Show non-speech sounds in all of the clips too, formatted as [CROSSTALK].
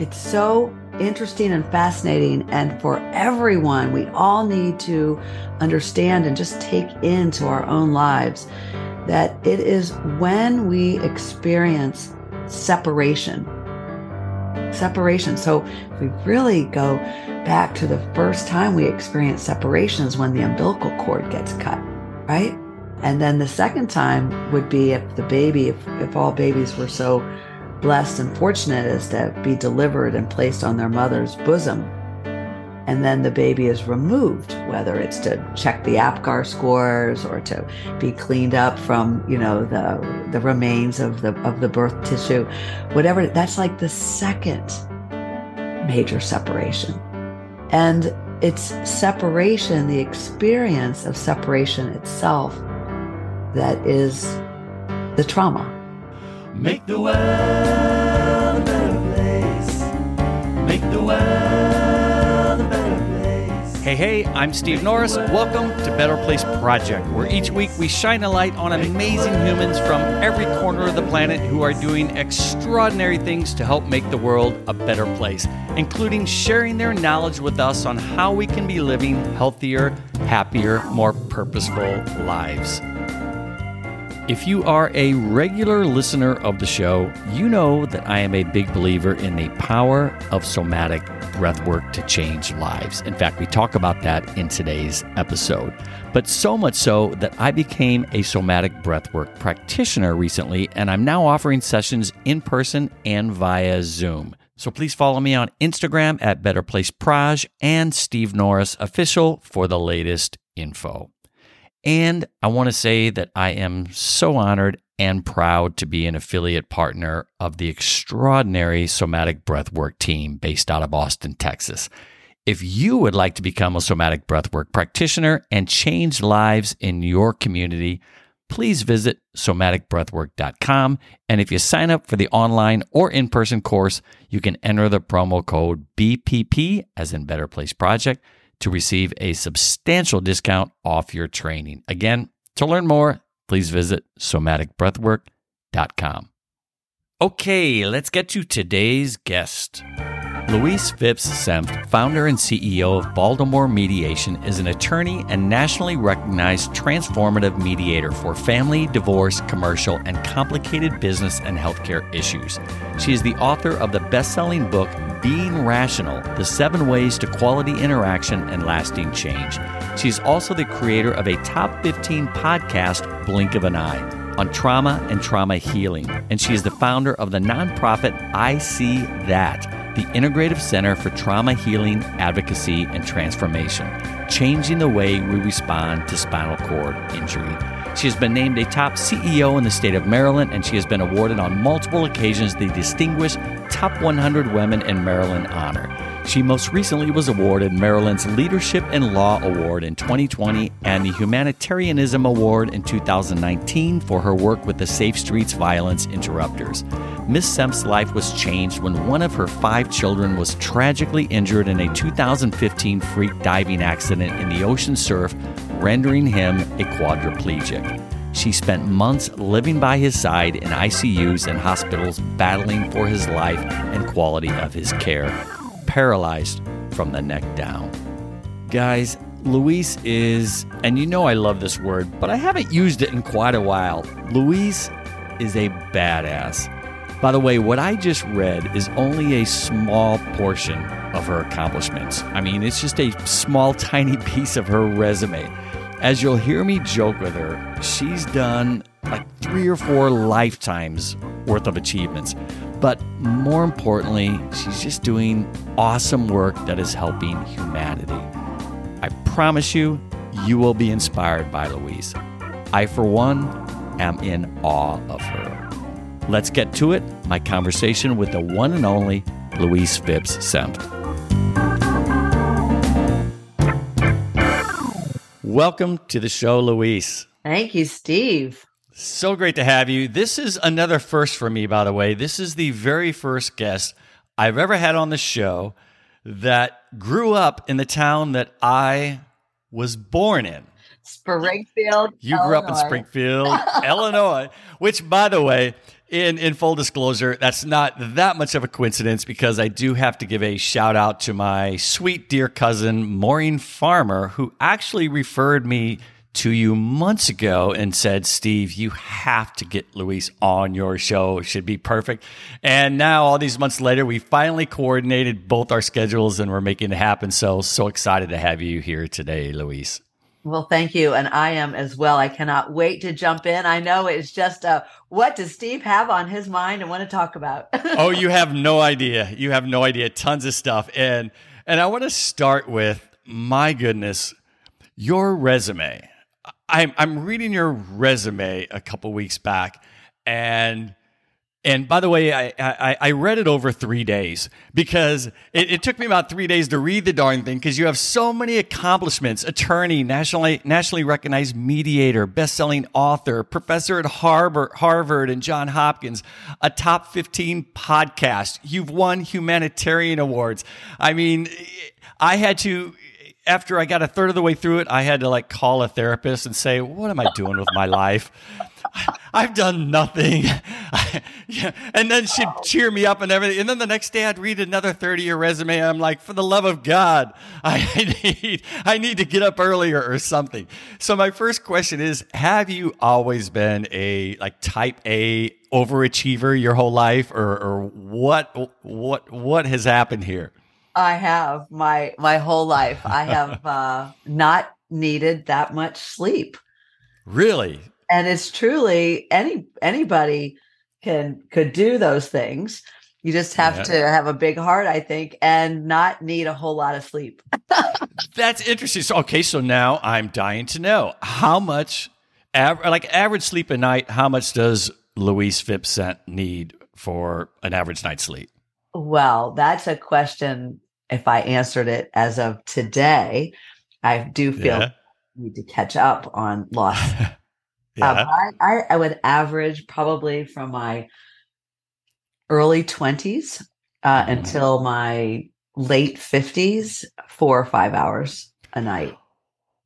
It's so interesting and fascinating. And for everyone, we all need to understand and just take into our own lives that it is when we experience separation. Separation. So if we really go back to the first time we experience separation is when the umbilical cord gets cut, right? And then the second time would be if the baby, if, if all babies were so blessed and fortunate is to be delivered and placed on their mother's bosom. And then the baby is removed, whether it's to check the APGAR scores or to be cleaned up from, you know, the the remains of the of the birth tissue, whatever. That's like the second major separation. And it's separation, the experience of separation itself, that is the trauma. Make the world a better place. Make the world a better place. Hey, hey, I'm Steve Norris. Welcome to Better Place Project, where each week we shine a light on amazing humans from every corner of the planet who are doing extraordinary things to help make the world a better place, including sharing their knowledge with us on how we can be living healthier, happier, more purposeful lives. If you are a regular listener of the show, you know that I am a big believer in the power of somatic breathwork to change lives. In fact, we talk about that in today's episode. But so much so that I became a somatic breathwork practitioner recently, and I'm now offering sessions in person and via Zoom. So please follow me on Instagram at Better Place Praj and Steve Norris Official for the latest info. And I want to say that I am so honored and proud to be an affiliate partner of the extraordinary Somatic Breathwork team based out of Austin, Texas. If you would like to become a somatic breathwork practitioner and change lives in your community, please visit somaticbreathwork.com. And if you sign up for the online or in person course, you can enter the promo code BPP, as in Better Place Project, to receive a substantial discount off your training. Again, to learn more, please visit somaticbreathwork.com. Okay, let's get to today's guest. Louise Phipps Senft, founder and CEO of Baltimore Mediation, is an attorney and nationally recognized transformative mediator for family, divorce, commercial, and complicated business and healthcare issues. She is the author of the best selling book, Being Relational The Seven Ways to Quality Interaction and Lasting Change. She is also the creator of a top 15 podcast, Blink of an Eye on trauma and trauma healing, and she is the founder of the nonprofit I See That, the Integrative Center for Trauma Healing, Advocacy, and Transformation, changing the way we respond to spinal cord injury. She has been named a top CEO in the state of Maryland, and she has been awarded on multiple occasions the distinguished Top 100 Women in Maryland honor. She most recently was awarded Maryland's Leadership in Law Award in 2020 and the Humanitarianism Award in 2019 for her work with the Safe Streets Violence Interrupters. Miss Senft's life was changed when one of her five children was tragically injured in a 2015 freak diving accident in the ocean surf, rendering him a quadriplegic. She spent months living by his side in ICUs and hospitals, battling for his life and quality of his care paralyzed from the neck down. Guys, Louise is, and you know I love this word, but I haven't used it in quite a while. Louise is a badass. By the way, what I just read is only a small portion of her accomplishments. I mean, it's just a small, tiny [LAUGHS] piece of her resume. As you'll hear me joke with her, she's done like three or four lifetimes worth of achievements. But more importantly, she's just doing awesome work that is helping humanity. I promise you, you will be inspired by Louise. I, for one, am in awe of her. Let's get to it my conversation with the one and only Louise Phipps Senft. Welcome to the show, Louise. Thank you, Steve. So great to have you. This is another first for me, by the way. This is the very first guest I've ever had on the show that grew up in the town that I was born in. Springfield. You grew up in Springfield, [LAUGHS] Illinois, which, by the way, in in full disclosure, that's not that much of a coincidence because I do have to give a shout out to my sweet dear cousin Maureen Farmer, who actually referred me to you months ago and said, Steve, you have to get Louise on your show. It should be perfect. And now, all these months later, we finally coordinated both our schedules and we're making it happen. So, so excited to have you here today, Louise. Well, thank you. And I am as well. I cannot wait to jump in. I know it's just a what does Steve have on his mind and want to talk about? [LAUGHS] oh, you have no idea. You have no idea. Tons of stuff. And and I want to start with my goodness, your resume. I'm I'm reading your resume a couple weeks back, and and by the way, I, I, I read it over three days because it, it, took me about three days to read the darn thing because you have so many accomplishments attorney, nationally, nationally recognized mediator, best selling author, professor at Harvard, Harvard and John Hopkins, a top 15 podcast. You've won humanitarian awards. I mean, I had to after I got a third of the way through it, I had to like call a therapist and say, "What am I doing with my life? I've done nothing." [LAUGHS] And then she'd cheer me up and everything. And then the next day, I'd read another thirty-year resume. I'm like, "For the love of God, [LAUGHS] I need I need to get up earlier or something." So my first question is: Have you always been a like Type A overachiever your whole life, or, or what what what has happened here? I have my my whole life. I have [LAUGHS] uh, not needed that much sleep. Really? And it's truly any anybody can could do those things. You just have yeah. to have a big heart, I think, and not need a whole lot of sleep. [LAUGHS] That's interesting. So, okay, so now I'm dying to know how much, av- like average sleep a night. How much does Louise Phipps need for an average night's sleep? Well, that's a question if I answered it as of today, I do feel yeah. need to catch up on lost. [LAUGHS] yeah. Um, I, I, I, would average probably from my early 20s uh, mm-hmm. until my late 50s, four or five hours a night.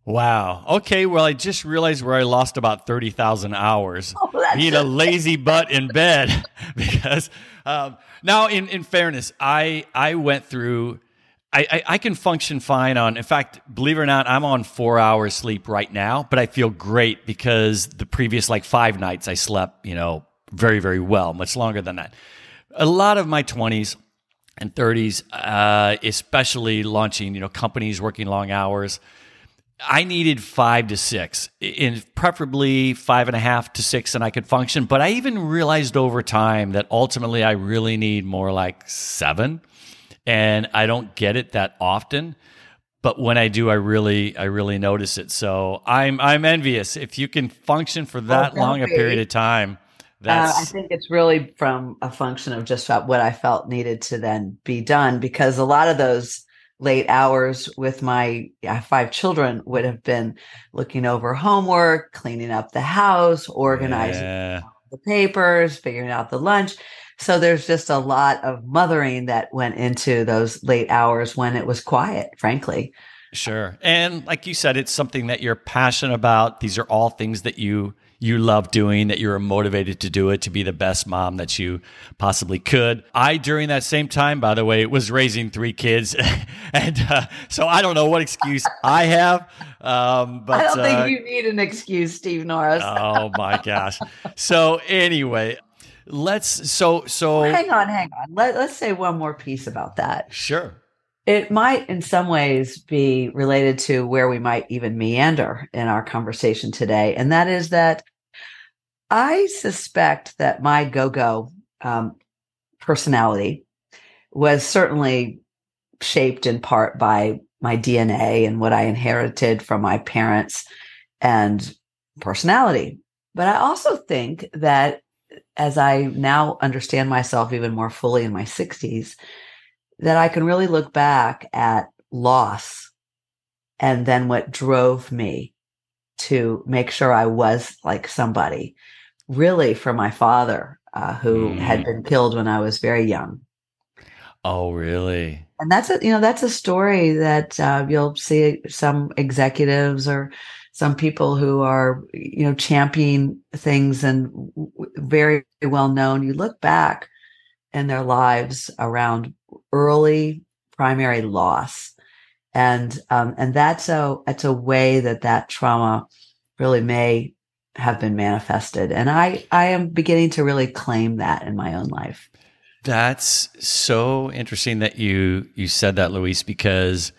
Wow. Okay. Well, I just realized where I lost about 30,000 hours [LAUGHS] oh, being a lazy butt in bed [LAUGHS] because um, now in, in fairness, I, I went through I, I, I, can function fine on, in fact, believe it or not, I'm on four hours sleep right now, but I feel great because the previous like five nights I slept, you know, very, very well, much longer than that. A lot of my 20s and 30s, uh, especially launching, you know, companies working long hours, I needed five to six, in preferably five and a half to six, and I could function. But I even realized over time that ultimately I really need more like seven and I don't get it that often. But when I do, I really, I really notice it. So I'm, I'm envious. If you can function for that oh, long a period of time, that's. Uh, I think it's really from a function of just what I felt needed to then be done because a lot of those late hours with my five children would have been looking over homework, cleaning up the house, organizing yeah. the papers, figuring out the lunch. So there's just a lot of mothering that went into those late hours when it was quiet, frankly. Sure. And like you said, it's something that you're passionate about. These are all things that you you love doing, that you're motivated to do it to be the best mom that you possibly could. I, during that same time, by the way, was raising three kids. [LAUGHS] and uh, so I don't know what excuse I have. Um, but I don't think uh, you need an excuse, Steve Norris. oh my gosh. So anyway, let's so so well, hang on hang on. Let, let's say one more piece about that. Sure. It might in some ways be related to where we might even meander in our conversation today and that is that i suspect that my go-go um, personality was certainly shaped in part by my dna and what i inherited from my parents and personality. But i also think that as I now understand myself even more fully in my 60s, that I can really look back at loss and then what drove me to make sure I was like somebody, really for my father, uh, who mm. had been killed when I was very young. Oh, really? And that's a you know that's a story that uh, you'll see some executives or some people who are, you know, championing things and very well known. You look back in their lives around early primary loss. And, um, and that's a, it's a way that that trauma really may have been manifested. And I, I am beginning to really claim that in my own life. That's so interesting that you you said that, Louise, because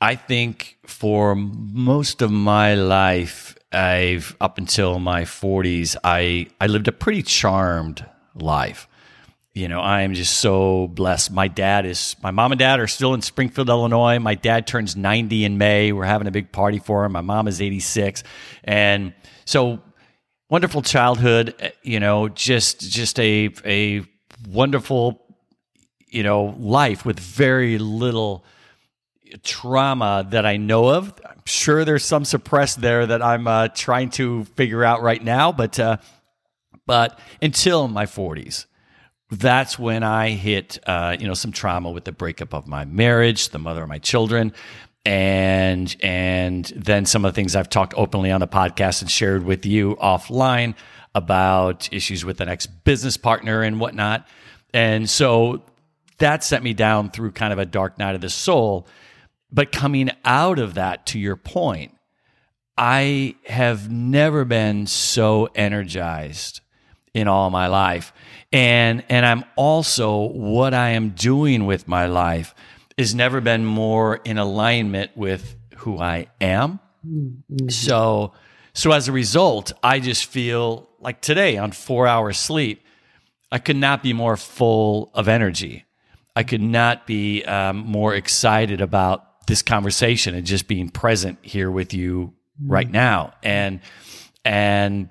I think for most of my life, I've up until my 40s, I I lived a pretty charmed life. You know, I am just so blessed. My dad is my mom and dad are still in Springfield, Illinois. My dad turns 90 in May. We're having a big party for him. My mom is 86. And so wonderful childhood, eh, you know, just just a a wonderful you know life with very little trauma that I know of. I'm sure there's some suppressed there that I'm uh, trying to figure out right now, but uh, but until my 40s, that's when I hit uh, you know some trauma with the breakup of my marriage, the mother of my children, and and then some of the things I've talked openly on the podcast and shared with you offline about issues with an ex business partner and whatnot. And so that sent me down through kind of a dark night of the soul. But coming out of that, to your point, I have never been so energized in all my life. And and I'm also what I am doing with my life has never been more in alignment with who I am. Mm-hmm. So so as a result, I just feel like today on 4 hours sleep, I could not be more full of energy. I could not be um, more excited about this conversation and just being present here with you mm-hmm. right now. And and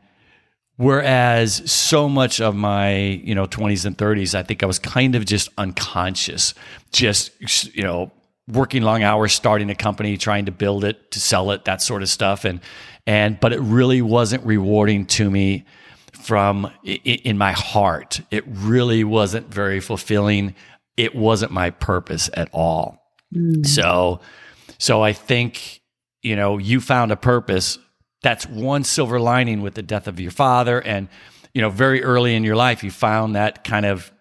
whereas so much of my you know 20s and 30s, I think I was kind of just unconscious, just you know working long hours, starting a company, trying to build it, to sell it, that sort of stuff, and and but it really wasn't rewarding to me from in my heart. It really wasn't very fulfilling. It wasn't my purpose at all. Mm. So, so I think, you know, you found a purpose. That's one silver lining with the death of your father. And, you know, very early in your life, you found that kind of,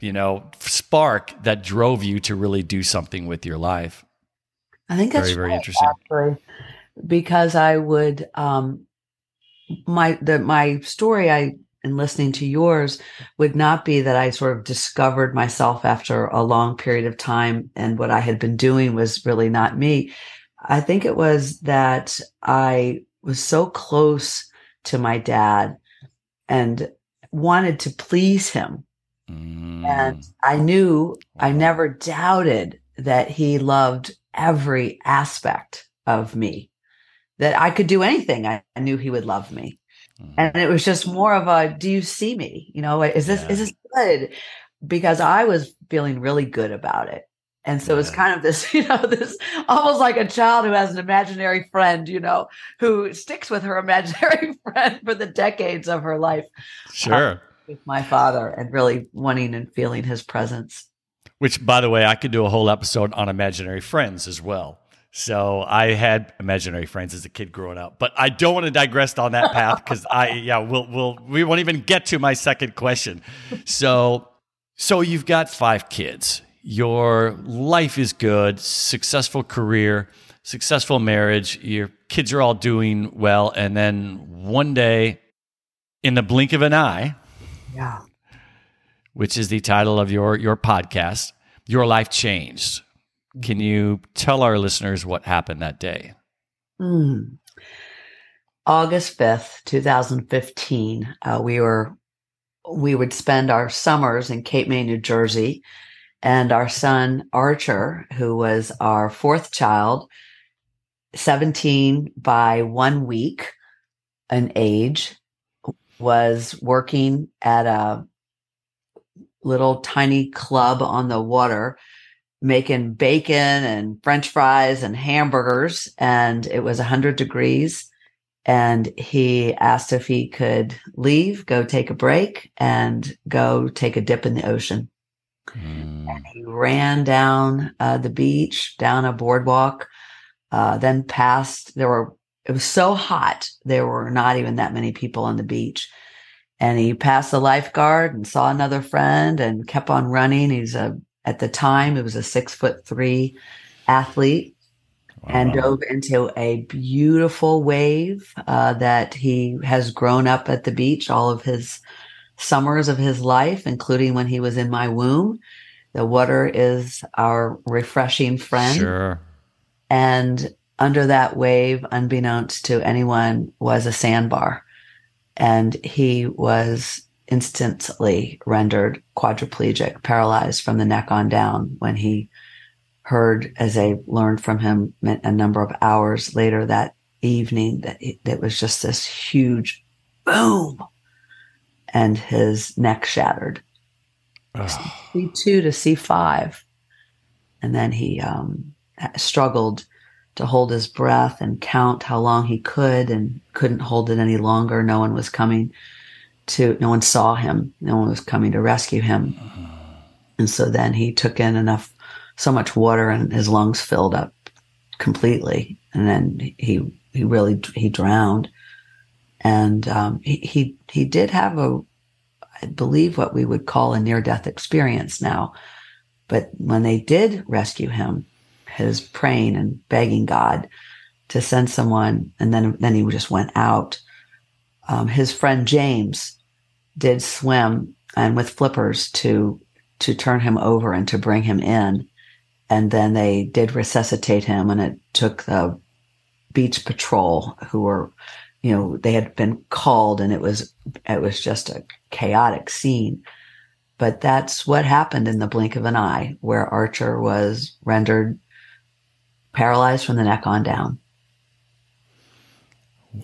you know, spark that drove you to really do something with your life. I think that's very, very interesting. Actually, because I would, um, my, the, my story I and listening to yours would not be that I sort of discovered myself after a long period of time and what I had been doing was really not me. I think it was that I was so close to my dad and wanted to please him. Mm. And I knew, I never doubted that he loved every aspect of me, that I could do anything. I, I knew he would love me. Mm-hmm. And it was just more of a, do you see me? You know, is this, yeah. is this good? Because I was feeling really good about it. And so yeah. it's kind of this, [LAUGHS] you know, this almost like a child who has an imaginary friend, you know, who sticks with her [LAUGHS] imaginary friend for the decades of her life. Uh, sure. With my father and really wanting and feeling his presence. Which, by the way, I could do a whole episode on imaginary friends as well. So I had imaginary friends as a kid growing up, but I don't want to digress on that path because I, yeah, we'll, we'll, we won't even get to my second question. So, so you've got five kids. Your life is good, successful career, successful marriage. Your kids are all doing well, and then one day, in the blink of an eye, yeah, which is the title of your your podcast, your life changed can you tell our listeners what happened that day? Mm. August 5th, 2015, uh, we were we would spend our summers in Cape May, New Jersey, and our son Archer, who was our fourth child, 17 by 1 week in age, was working at a little tiny club on the water making bacon and french fries and hamburgers and it was 100 degrees and he asked if he could leave go take a break and go take a dip in the ocean mm. and he ran down uh, the beach down a boardwalk uh, then past there were it was so hot. There were not even that many people on the beach. And he passed the lifeguard and saw another friend and kept on running. He's a, at the time, it was a six foot three athlete and dove into a beautiful wave uh, that he has grown up at the beach all of his summers of his life, including when he was in my womb. The water is our refreshing friend. Sure. And under that wave, unbeknownst to anyone, was a sandbar. And he was instantly rendered quadriplegic, paralyzed from the neck on down when he heard, as I learned from him a number of hours later that evening, that it was just this huge boom and his neck shattered. C2 to C5. And then he um, struggled to hold his breath and count how long he could and couldn't hold it any longer. No one was coming to, no one saw him. No one was coming to rescue him. And so then he took in enough, so much water and his lungs filled up completely. And then he, he really, he drowned. And um, he, he, he did have a, I believe what we would call a near death experience now. But when they did rescue him, his praying and begging God to send someone, and then then he just went out. Um, his friend James did swim and with flippers to to turn him over and to bring him in, and then they did resuscitate him, and it took the beach patrol who were you know they had been called and it was it was just a chaotic scene but that's what happened in the blink of an eye where archer was rendered paralyzed from the neck on down.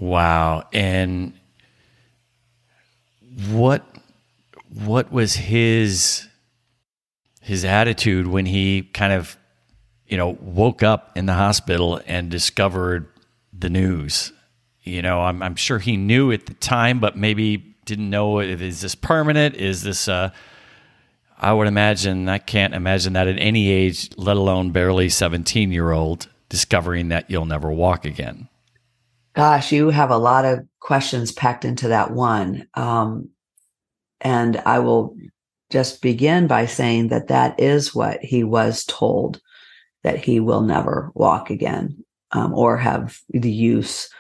Wow. And what what was his his attitude when he kind of you know woke up in the hospital and discovered the news? You know, I'm I'm sure he knew at the time, but maybe didn't know is this permanent? Is this uh I would imagine, I can't imagine that at any age, let alone barely 17 year old, discovering that you'll never walk again. Gosh, you have a lot of questions packed into that one. Um, and I will just begin by saying that that is what he was told that he will never walk again um, or have the use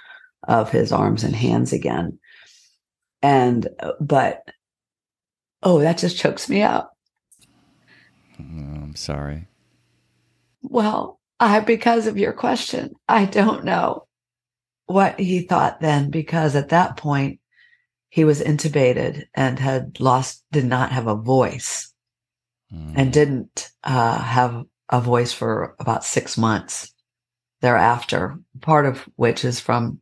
of his arms and hands again. And, uh, but, oh, that just chokes me up Mm, I'm sorry. Well, I, because of your question, I don't know what he thought then, because at that point he was intubated and had lost, did not have a voice mm. and didn't uh, have a voice for about six months thereafter, part of which is from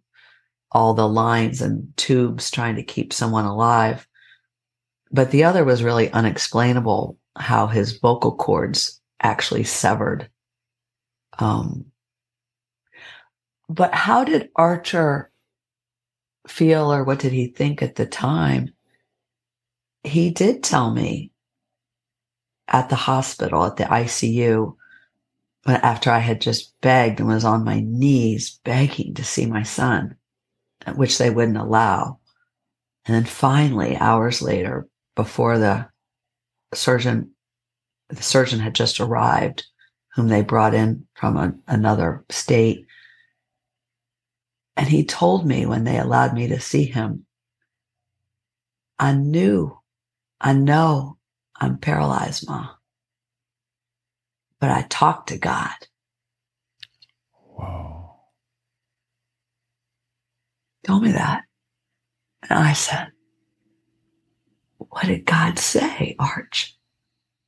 all the lines and tubes trying to keep someone alive. But the other was really unexplainable how his vocal cords actually severed. Um, but how did Archer feel or what did he think at the time? He did tell me at the hospital, at the ICU, after I had just begged and was on my knees begging to see my son, which they wouldn't allow. And then finally, hours later, before the surgeon, the surgeon had just arrived, whom they brought in from a, another state. And he told me when they allowed me to see him, I knew, I know I'm paralyzed, Ma. But I talked to God. Whoa. Told me that. And I said, what did God say, Arch?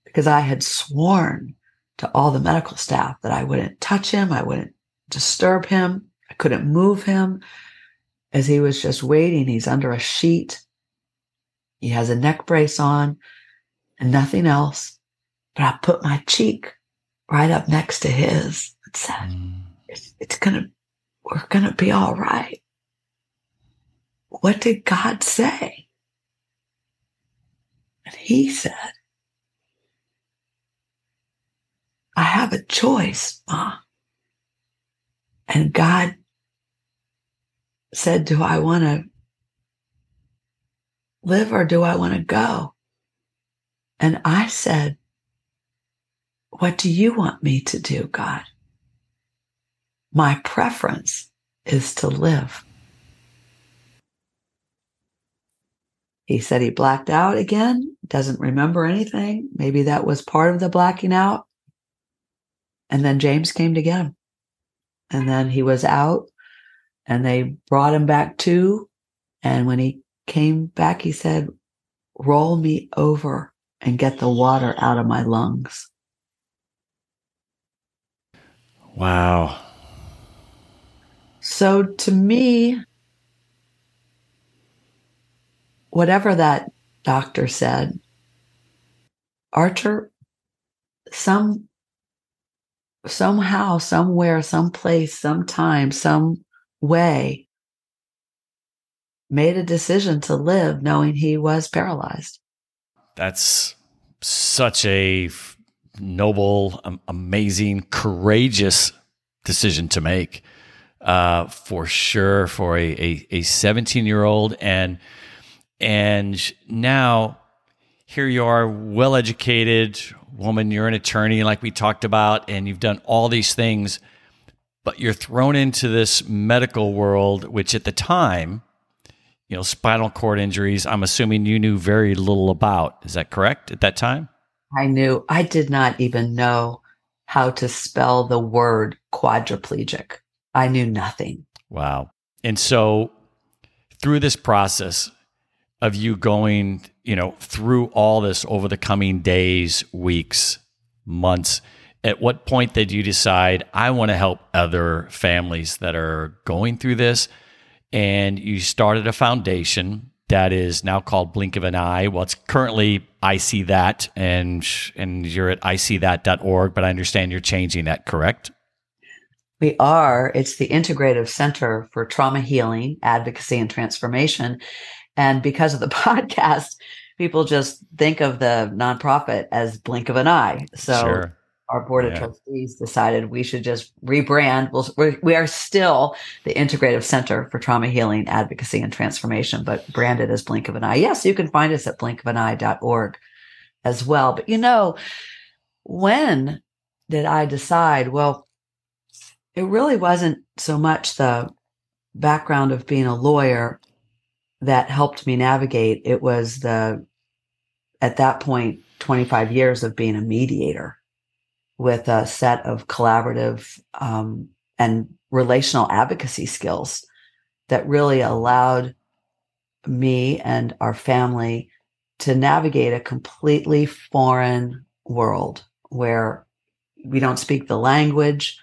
Because I had sworn to all the medical staff that I wouldn't touch him, I wouldn't disturb him, couldn't move him. As he was just waiting, he's under a sheet. He has a neck brace on and nothing else. But I put my cheek right up next to his and said, mm. it's, it's gonna, we're gonna be all right. What did God say? And he said, I have a choice, Ma. And God said, Do I want to live or do I want to go? And I said, What do you want me to do, God? My preference is to live. He said he blacked out again, doesn't remember anything. Maybe that was part of the blacking out. And then James came to get him. And then he was out and they brought him back to. And when he came back, he said, Roll me over and get the water out of my lungs. Wow. So to me, whatever that doctor said, Archer, some somehow, somewhere, someplace, sometime, some way made a decision to live knowing he was paralyzed. That's such a noble, um, amazing, courageous decision to make. Uh, for sure, for a a 17 year old, and and now here you are, well educated woman. You're an attorney, like we talked about, and you've done all these things, but you're thrown into this medical world, which at the time you know, spinal cord injuries, I'm assuming you knew very little about. Is that correct at that time? I knew, I did not even know how to spell the word quadriplegic. I knew nothing. Wow. And so through this process of you going, you know, through all this over the coming days, weeks, months, at what point did you decide I want to help other families that are going through this? and you started a foundation that is now called Blink of an Eye. Well, it's currently I see that, and and you're at I see iseethat.org, but I understand you're changing that, correct? We are. It's the Integrative Center for Trauma Healing, Advocacy, and Transformation. And because of the [LAUGHS] podcast, people just think of the nonprofit as Blink of an Eye. So Sure. Our board of trustees decided we should just rebrand. We'll, we're, we are still the Integrative Center for Trauma Healing, Advocacy, and Transformation, but branded as Blink of an Eye. Yes, you can find us at blinkofaneye.org as well. But you know, when did I decide? Well, it really wasn't so much the background of being a lawyer that helped me navigate. It was the, at that point, 25 years of being a mediator with a set of collaborative um, and relational advocacy skills that really allowed me and our family to navigate a completely foreign world where we don't speak the language.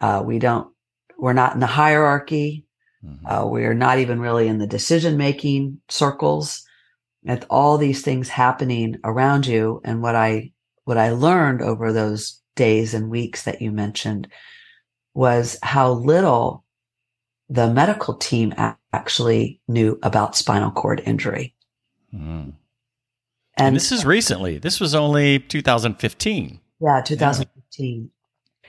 Uh, we don't, we're not in the hierarchy. Mhm. Uh, we're not even really in the decision making circles. And all these things happening around you. And what I, what I learned over those days and weeks that you mentioned was how little the medical team actually knew about spinal cord injury. Mhm. And, And this is recently. This was only 2015. yeah, 2015.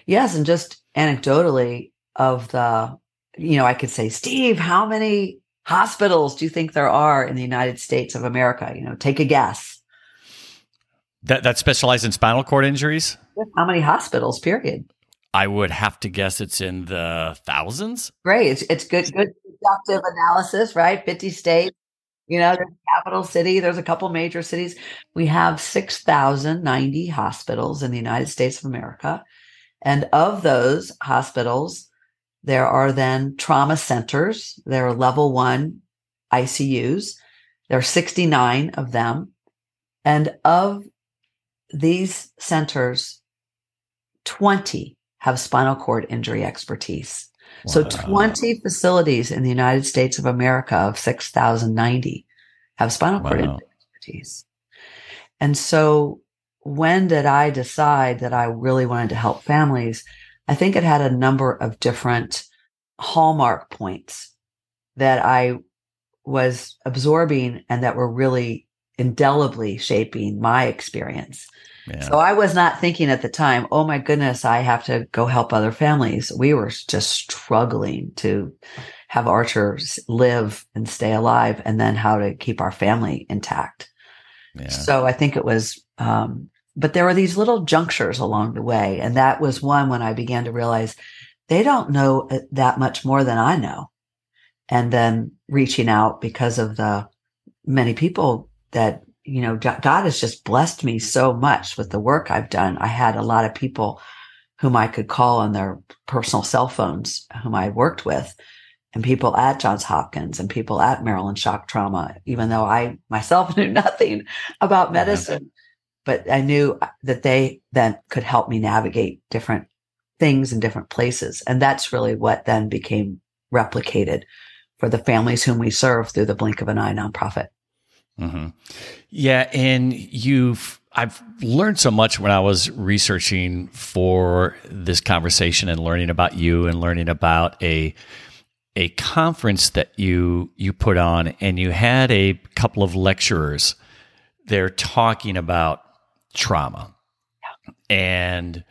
Yes. And just anecdotally of the, you know, I could say, Steve, how many hospitals do you think there are in the United States of America? You know, take a guess. That that in spinal cord injuries. How many hospitals, period? I would have to guess it's in the thousands. Great. It's, it's good, good deductive analysis, right? 50 states. You know, there's a capital city, there's a couple major cities. We have 6,090 hospitals in the United States of America. And of those hospitals, there are then trauma centers. There are level one ICUs. There are 69 of them. And of these centers, 20 have spinal cord injury expertise. So 20 facilities in the United States of America of 6,090 have spinal cord Wow. injury expertise. And so when did I decide that I really wanted to help families? I think it had a number of different hallmark points that I was absorbing and that were really indelibly shaping my experience. Yeah. So I was not thinking at the time, oh my goodness, I have to go help other families. We were just struggling to have archers live and stay alive, and then how to keep our family intact. Yeah. So I think it was, um, but there were these little junctures along the way. And that was one when I began to realize they don't know uh, that much more than I know. And then reaching out because of the many people that, you know, God has just blessed me so much with the work I've done. I had a lot of people whom I could call on their personal cell phones, whom I worked with and people at Johns Hopkins and people at Maryland Shock Trauma, even though I myself [LAUGHS] knew nothing about medicine. But I knew uh, that they then could help me navigate different things in different places. And that's really what then became replicated for the families whom we serve through the Blink of an Eye nonprofit. Mm-hmm. Yeah. And you've, I've learned so much when I was researching for this conversation and learning about you and learning about a a conference that you you put on and you had a couple of lecturers there talking about trauma. And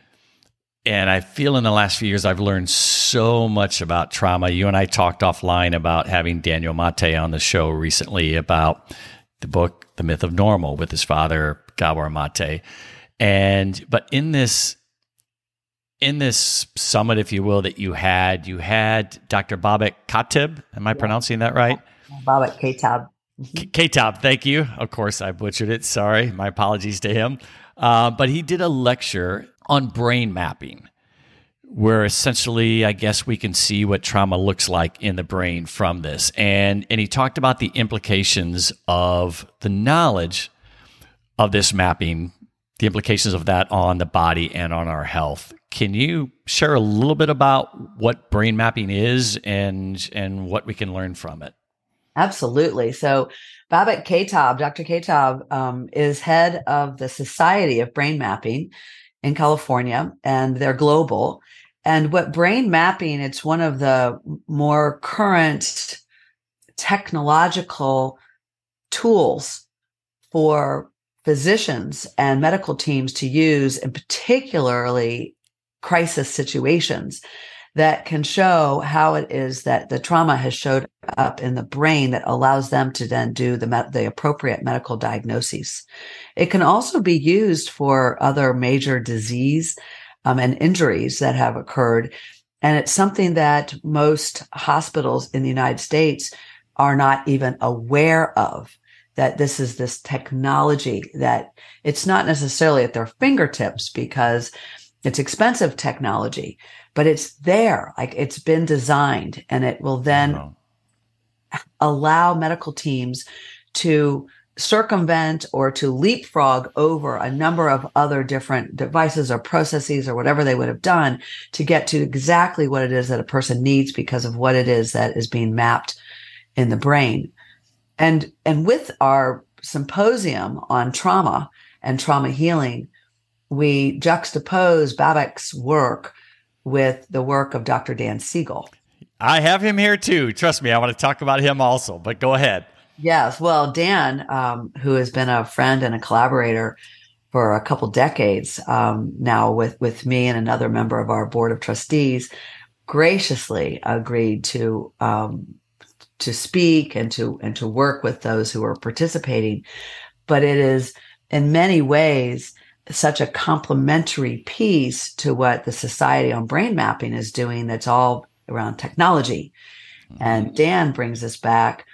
and I feel in the last few years I've learned so much about trauma. You and I talked offline about having Daniel Mate on the show recently about the book The Myth of Normal with his father Gabor Mate. And but in this in this summit, if you will, that you had, you had Dr. Babak Kateb. Am I yeah. pronouncing that right? Babak Kateb. Kateb, thank you. Of course, I butchered it. Sorry. My apologies to him. Uh, but he did a lecture on brain mapping, where essentially, I guess we can see what trauma looks like in the brain from this. And, and he talked about the implications of the knowledge of this mapping, the implications of that on the body and on our health. Can you share a little bit about what brain mapping is and and what we can learn from it? Absolutely. So Babak Kateb, Dr. Kateb, um, is head of the Society of Brain Mapping in California, and they're global. And what brain mapping, it's one of the more current technological tools for physicians and medical teams to use, and particularly crisis situations that can show how it is that the trauma has showed up in the brain that allows them to then do the, the appropriate medical diagnoses. It can also be used for other major disease um, and injuries that have occurred. And it's something that most hospitals in the United States are not even aware of that this is this technology that it's not necessarily at their fingertips because it's expensive technology, but it's there. Like it's been designed and it will then allow medical teams to circumvent or to leapfrog over a number of other different devices or processes or whatever they would have done to get to exactly what it is that a person needs because of what it is that is being mapped in the brain. And, and with our symposium on trauma and trauma healing, we juxtapose Babak's work with the work of Dr. Dan Siegel. I have him here too. Trust me, I want to talk about him also, but go ahead. Yes. Well, Dan, um, who has been a friend and a collaborator for a couple decades um, now with, with me and another member of our board of trustees, graciously agreed to um, to speak and to and to work with those who are participating. But it is in many ways such a complementary piece to what the Society on Brain Mapping is doing that's all around technology. Mm-hmm. And Dan brings us back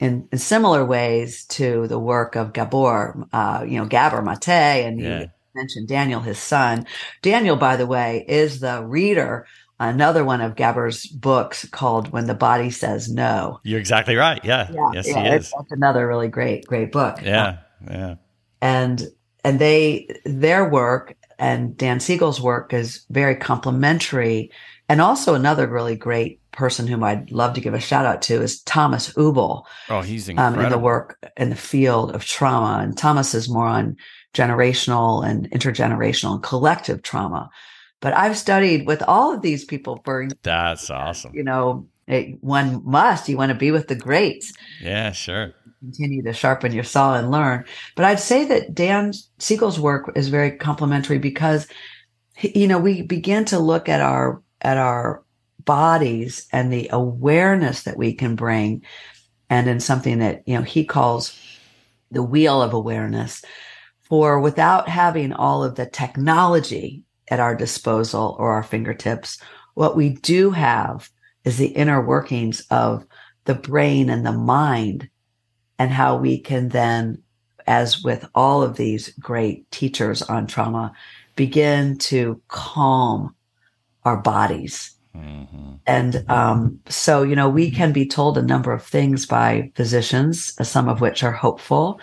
in, in, similar ways to the work of Gabor, uh, you know, Gabor Mate, and yeah. you mentioned Daniel, his son. Daniel, by the way, is the reader another one of Gabor's books called When the Body Says No. You're exactly right. Yeah. yeah yes, yeah, he is. That's another really great, great book. Yeah. Yeah. And and they their work and Dan Siegel's work is very complementary. And also another really great person whom I'd love to give a shout out to is Thomas Hübl. Oh, he's incredible. Um, in the work in the field of trauma. And Thomas is more on generational and intergenerational and collective trauma. But I've studied with all of these people for that's awesome. You know, it, one must. You want to be with the greats. Yeah, sure continue to sharpen your saw and learn. But I'd say that Dan Siegel's work is very complementary because, you know, we begin to look at our, at our bodies and the awareness that we can bring and in something that you know he calls the wheel of awareness for without having all of the technology at our disposal or our fingertips what we do have is the inner workings of the brain and the mind and how we can then as with all of these great teachers on trauma begin to calm our bodies Mm-hmm. And um, so, you know, we can be told a number of things by physicians, some of which are hopeful,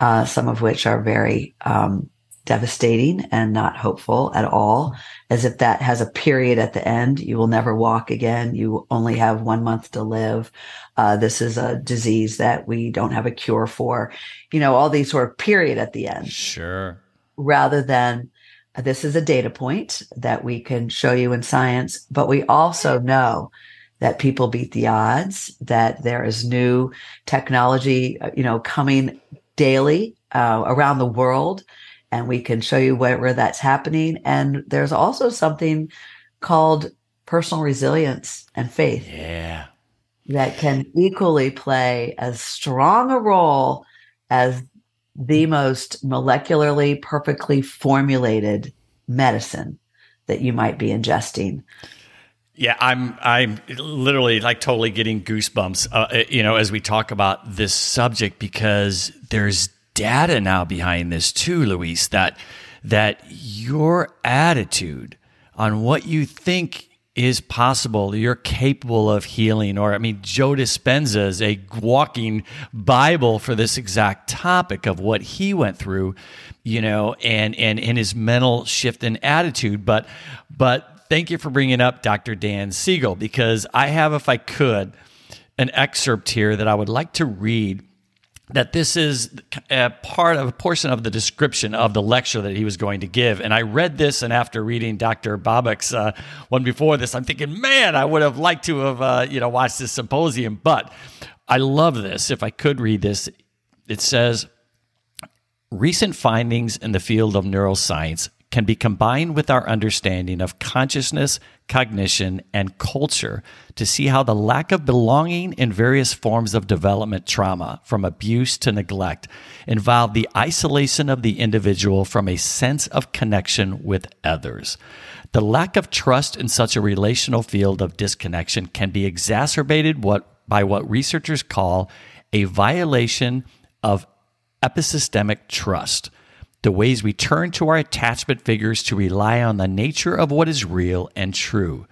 uh, some of which are very um, devastating and not hopeful at all, as if that has a period at the end. You will never walk again. You only have one month to live. Uh, this is a disease that we don't have a cure for. You know, all these sort of period at the end. Sure. Rather than this is a data point that we can show you in science, but we also know that people beat the odds, that there is new technology, uh, you know, coming daily uh, around the world. And we can show you where, where that's happening. And there's also something called personal resilience and faith. Yeah. That can equally play as strong a role as the most molecularly perfectly formulated medicine that you might be ingesting. Yeah, I'm I'm literally like totally getting goosebumps, uh, uh, you know, as we talk about this subject because there's data now behind this too, Louise. That that your attitude on what you think is possible. You're capable of healing. Or, I mean, Joe Dispenza is a walking Bible for this exact topic of what he went through, you know, and, and, and his mental shift and attitude. But, but thank you for bringing up Dr. Dan Siegel because I have, if I could, an excerpt here that I would like to read that this is a part of a portion of the description of the lecture that he was going to give. And I read this, and after reading Dr. Babak's uh, one before this, I'm thinking, man, I would have liked to have uh, you know watched this symposium. But I love this. If I could read this, it says. Recent findings in the field of neuroscience can be combined with our understanding of consciousness, cognition, and culture to see how the lack of belonging in various forms of development trauma, from abuse to neglect, involve the isolation of the individual from a sense of connection with others. The lack of trust in such a relational field of disconnection can be exacerbated what, by what researchers call a violation of epistemic trust the ways we turn to our attachment figures to rely on the nature of what is real and true.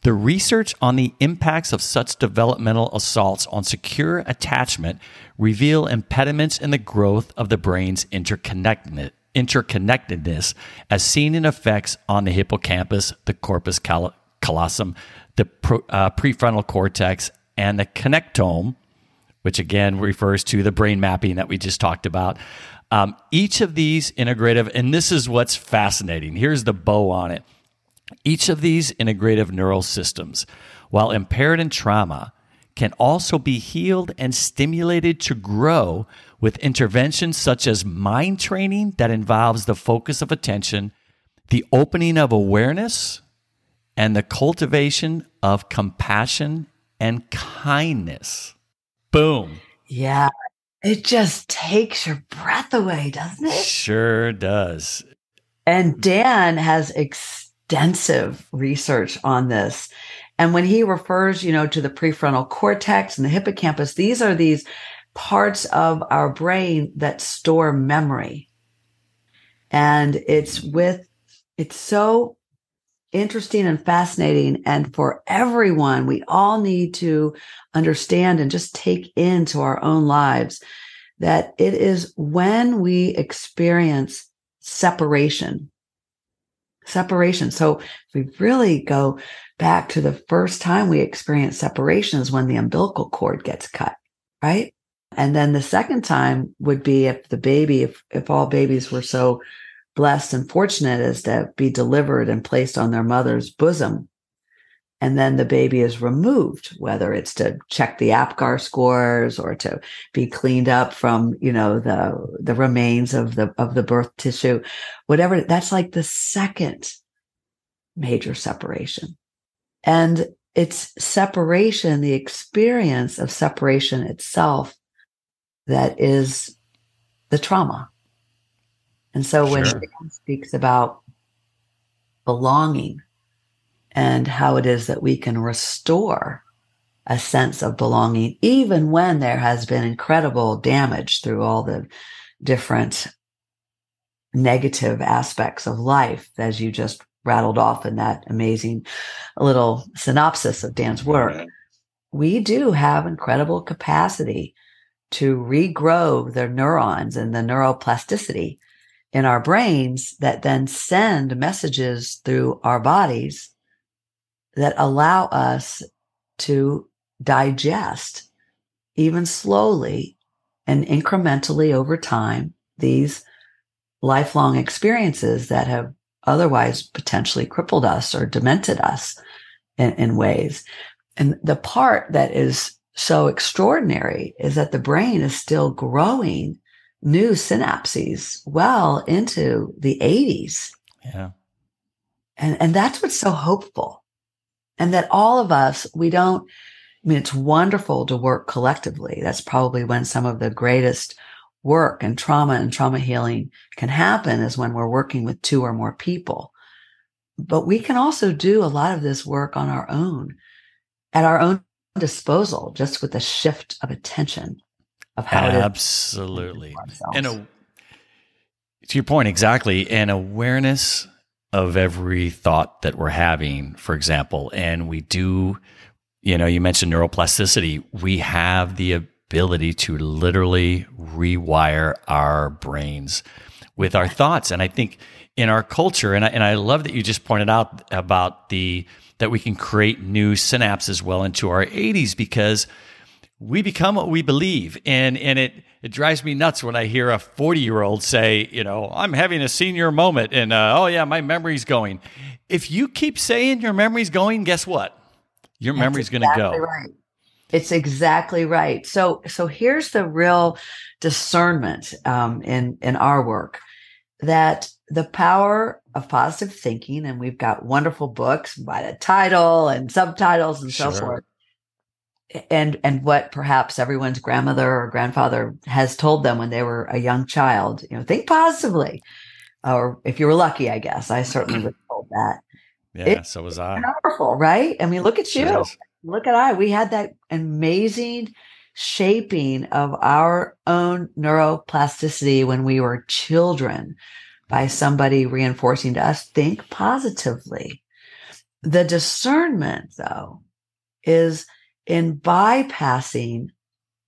The research on the impacts of such developmental assaults on secure attachment reveal impediments in the growth of the brain's interconnectedness, as seen in effects on the hippocampus, the corpus callosum, the uh, prefrontal cortex, and the connectome, which again refers to the brain mapping that we just talked about. Um, each of these integrative, and this is what's fascinating. Here's the bow on it. Each of these integrative neural systems, while impaired in trauma, can also be healed and stimulated to grow with interventions such as mind training that involves the focus of attention, the opening of awareness, and the cultivation of compassion and kindness. Boom. Yeah. It just takes your breath away, doesn't it? Sure does. And Dan has extensive research on this. And when he refers, you know, to the prefrontal cortex and the hippocampus, these are these parts of our brain that store memory. And it's with, it's so interesting and fascinating. And for everyone, we all need to understand and just take into our own lives that it is when we experience separation. Separation. So if we really go back to the first time we experience separation is when the umbilical cord gets cut, right? And then the second time would be if the baby, if, if all babies were so blessed and fortunate as to be delivered and placed on their mother's bosom. And then the baby is removed, whether it's to check the APGAR scores or to be cleaned up from, you know, the, the remains of the, of the birth tissue, whatever. That's like the second major separation. And it's separation, the experience of separation itself that is the trauma. And so when Sure. Dan speaks about belonging and how it is that we can restore a sense of belonging, even when there has been incredible damage through all the different negative aspects of life, as you just rattled off in that amazing little synopsis of Dan's work we do have incredible capacity to regrow the neurons and the neuroplasticity in our brains that then send messages through our bodies that allow us to digest even slowly and incrementally over time these lifelong experiences that have otherwise potentially crippled us or demented us in, in ways. And the part that is so extraordinary is that the brain is still growing new synapses well into the 80s. Yeah. And, and that's what's so hopeful. And that all of us, we don't, I mean, it's wonderful to work collectively. That's probably when some of the greatest work and trauma and trauma healing can happen is when we're working with two or more people. But we can also do a lot of this work on our own at our own disposal, just with a shift of attention of how. Absolutely. And a, to your point, exactly. An awareness of every thought that we're having, for example. And we do, you know, you mentioned neuroplasticity. We have the ability to literally rewire our brains with our thoughts. And I think in our culture, and I, and I love that you just pointed out about the, that we can create new synapses well into our 80s because we become what we believe and and it it drives me nuts when i hear a 40 year old say you know i'm having a senior moment and uh, oh yeah my memory's going if you keep saying your memory's going guess what your That's memory's going to go Right. It's exactly right. So, so here's the real discernment um, in in our work that the power of positive thinking, and we've got wonderful books by the title and subtitles and so Sure. forth. And and what perhaps everyone's grandmother or grandfather has told them when they were a young child, you know, think positively. Or if you were lucky, I guess. I certainly [CLEARS THROAT] was told that. yeah It- so was i Powerful, right? I mean, look at you Sure look at I. We had that amazing shaping of our own neuroplasticity when we were children by mm-hmm. somebody reinforcing to us think positively. The discernment, though, is in bypassing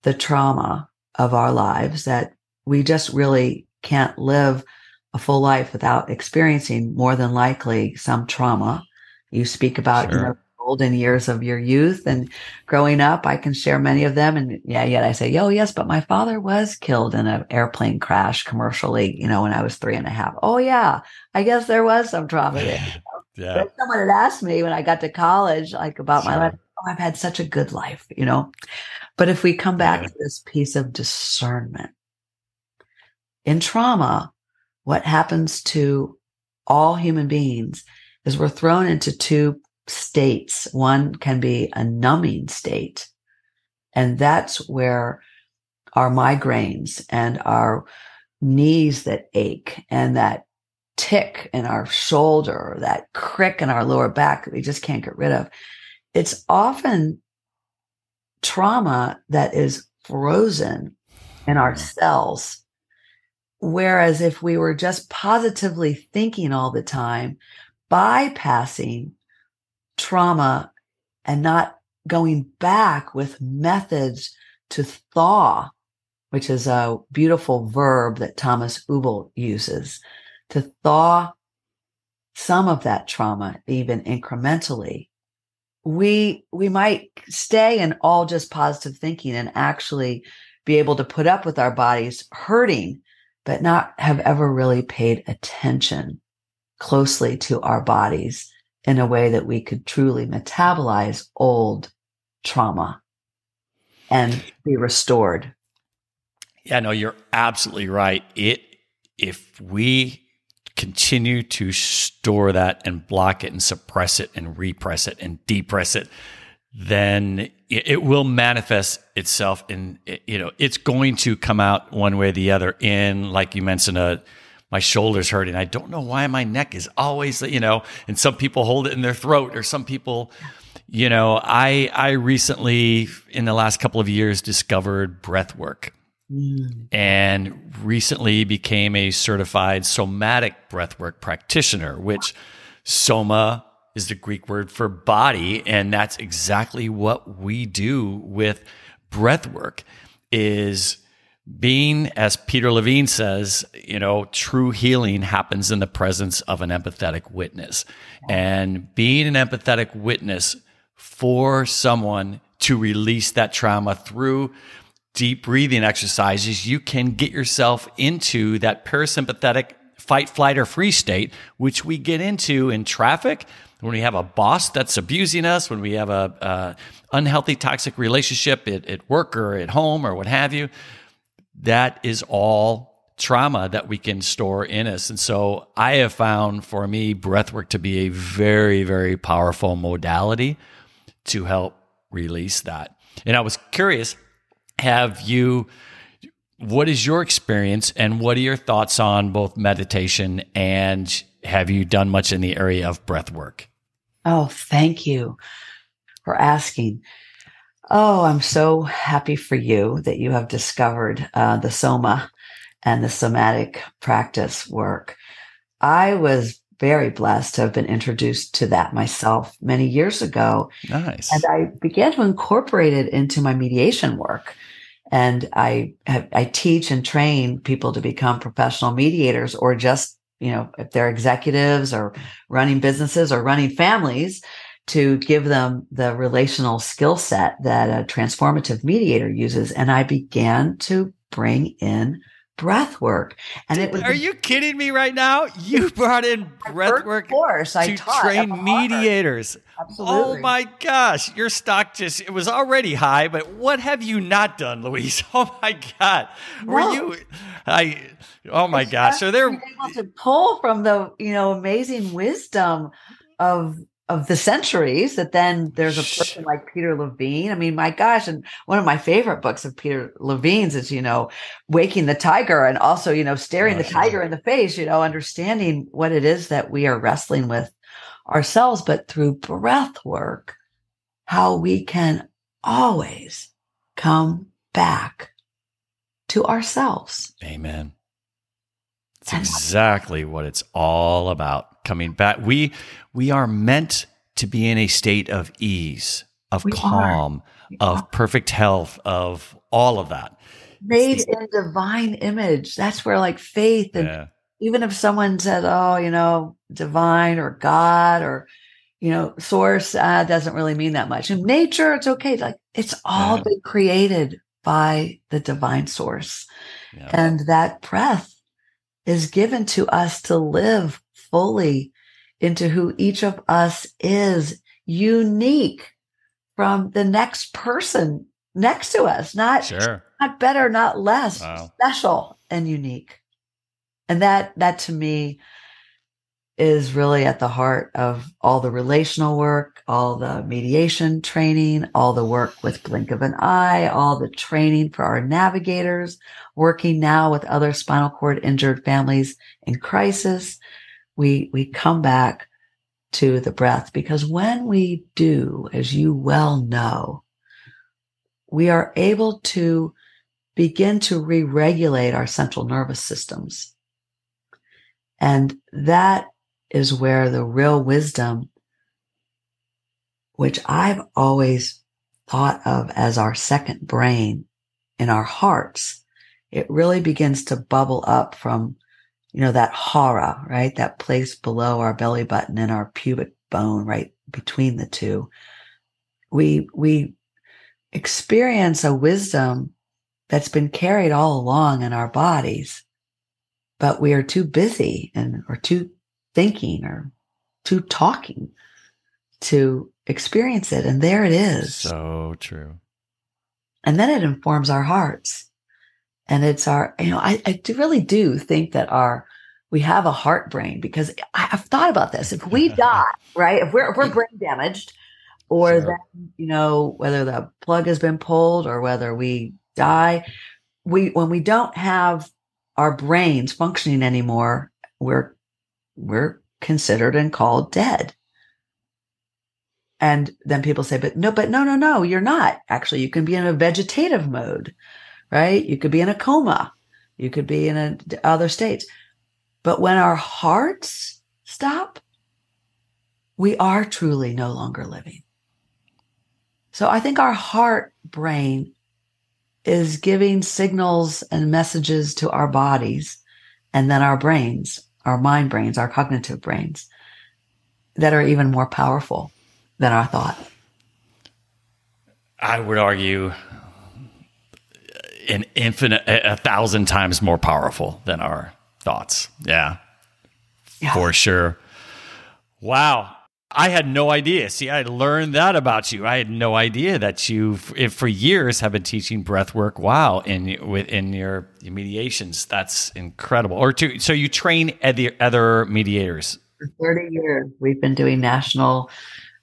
the trauma of our lives that we just really can't live a full life without experiencing more than likely some trauma. You speak about, you know, golden years of your youth and growing up. I can share many of them. And yeah, yet I say, oh, yes, but my father was killed in an airplane crash commercially, you know, when I was three and a half. Oh, yeah, I guess there was some trauma there. Yeah But someone had asked me when I got to college, like about my life. Oh, I've had such a good life, you know. But if we come back Yeah. to this piece of discernment in trauma, what happens to all human beings is we're thrown into two states. One can be a numbing state. And that's where our migraines and our knees that ache and that tick in our shoulder, or that crick in our lower back that we just can't get rid of. It's often trauma that is frozen in our cells. Whereas if we were just positively thinking all the time, bypassing trauma and not going back with methods to thaw, which is a beautiful verb that Thomas Hübl uses, to thaw some of that trauma, even incrementally, we we might stay in all just positive thinking and actually be able to put up with our bodies hurting, but not have ever really paid attention closely to our bodies in a way that we could truly metabolize old trauma and be restored. Yeah, no, you're absolutely right. It if we continue to store that and block it and suppress it and repress it and depress it, then it will manifest itself in, you know, it's going to come out one way or the other in, like you mentioned, a, my shoulders hurting. I don't know why my neck is always, you know, and some people hold it in their throat or some people, you know, I, I recently in the last couple of years discovered breath work mm. and recently became a certified somatic breathwork practitioner, which soma is the Greek word for body. And that's exactly what we do with breathwork is being, as Peter Levine says, you know, true healing happens in the presence of an empathetic witness. And being an empathetic witness for someone to release that trauma through deep breathing exercises, you can get yourself into that parasympathetic fight, flight, or free state, which we get into in traffic. When we have a boss that's abusing us, when we have a, a unhealthy, toxic relationship at, at work or at home or what have you, that is all trauma that we can store in us. And so I have found for me breathwork to be a very, very powerful modality to help release that. And I was curious have you what is your experience and what are your thoughts on both meditation and have you done much in the area of breath work? Oh, thank you for asking. Oh, I'm so happy for you that you have discovered uh, the soma and the somatic practice work. I was very blessed to have been introduced to that myself many years ago. Nice. And I began to incorporate it into my mediation work. And I I teach and train people to become professional mediators or just, you know, if they're executives or running businesses or running families, to give them the relational skill set that a transformative mediator uses. And I began to bring in breath work. And it was Are you kidding me right now? You brought in breath work course. I to train mediators. Oh Absolutely. Oh my gosh, your stock just it was already high, but what have you not done, Louise? [LAUGHS] Oh my god. Were no. you I oh my gosh. So they're able to pull from the, you know, amazing wisdom of of the centuries that then there's a person like Peter Levine. I mean, my gosh, and one of my favorite books of Peter Levine's is, you know, Waking the Tiger and also, you know, staring oh, the tiger in the face, you know, understanding what it is that we are wrestling with ourselves, but through breath work, how we can always come back to ourselves. Amen. It's exactly what it's all about. Coming back. We we are meant to be in a state of ease, of we calm, of perfect health, of all of that. Made in divine image. That's where like faith and yeah. even if someone says, "Oh, you know, divine or God or you know, source uh, doesn't really mean that much. In nature, it's okay. Like it's all yeah. been created by the divine source. Yeah. And that breath is given to us to live fully into who each of us is unique from the next person next to us, not, sure. not better, not less, wow. special and unique. And that, that to me is really at the heart of all the relational work, all the mediation training, all the work with blink of an eye, all the training for our navigators, working now with other spinal cord injured families in crisis. We, we come back to the breath because when we do, as you well know, we are able to begin to re-regulate our central nervous systems. And that is where the real wisdom, which I've always thought of as our second brain in our hearts, it really begins to bubble up from, you know, that hara, right? That place below our belly button and our pubic bone, right between the two. We, we experience a wisdom that's been carried all along in our bodies, but we are too busy and or too thinking or too talking to experience it. And there it is. So true. And then it informs our hearts. And it's our, you know, I, I do really do think that our we have a heart brain because I- I've thought about this. If we die, right? If we're if we're brain damaged, or Sure. then you know whether the plug has been pulled or whether we die, we when we don't have our brains functioning anymore, we're we're considered and called dead. And then people say, but no, but no, no, no, you're not. Actually, you can be in a vegetative mode, right? You could be in a coma. You could be in a, other states. But when our hearts stop, we are truly no longer living. So I think our heart brain is giving signals and messages to our bodies and then our brains, our mind brains, our cognitive brains that are even more powerful than our thought. I would argue an infinite, a a thousand times more powerful than our thoughts. Yeah, Yeah. for sure. Wow. I had no idea. See, I learned that about you. I had no idea that you, for years, have been teaching breath work. Wow, in within your mediations, that's incredible. Or to, so you train other other mediators. For 30 years, we've been doing national,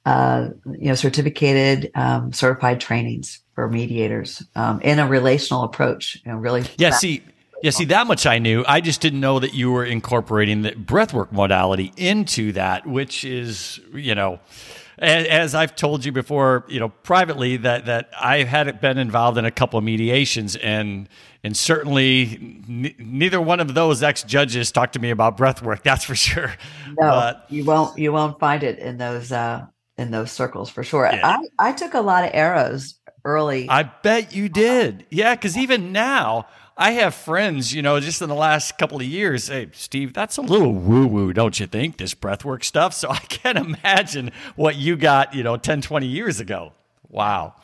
uh, you know, certificated, um, certified trainings for mediators um, in a relational approach. You know, really. Yeah, see, yeah, see that much I knew. I just didn't know that you were incorporating the breathwork modality into that, which is, you know, as, as I've told you before, you know, privately that that I had been involved in a couple of mediations and and certainly n- neither one of those ex judges talked to me about breathwork. [LAUGHS] That's for sure. No, But you won't. You won't find it in those uh, in those circles for sure. Yeah. I I took a lot of arrows early. I bet you did. Yeah, because even now, I have friends, you know, just in the last couple of years, hey, Steve, that's a little woo woo, don't you think, this breathwork stuff? So [LAUGHS] I can't imagine what you got, you know, 10, 20 years ago. Wow.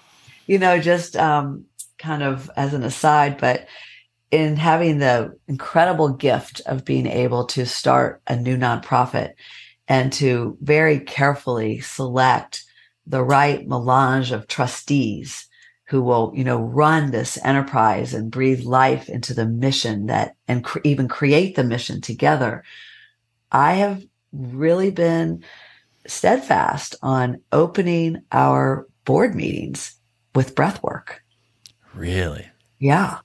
you know, just um, kind of as an aside, but in having the incredible gift of being able to start a new nonprofit and to very carefully select the right melange of trustees who will, you know, run this enterprise and breathe life into the mission that, and cre- even create the mission together. I have really been steadfast on opening our board meetings with breath work. Really? Yeah.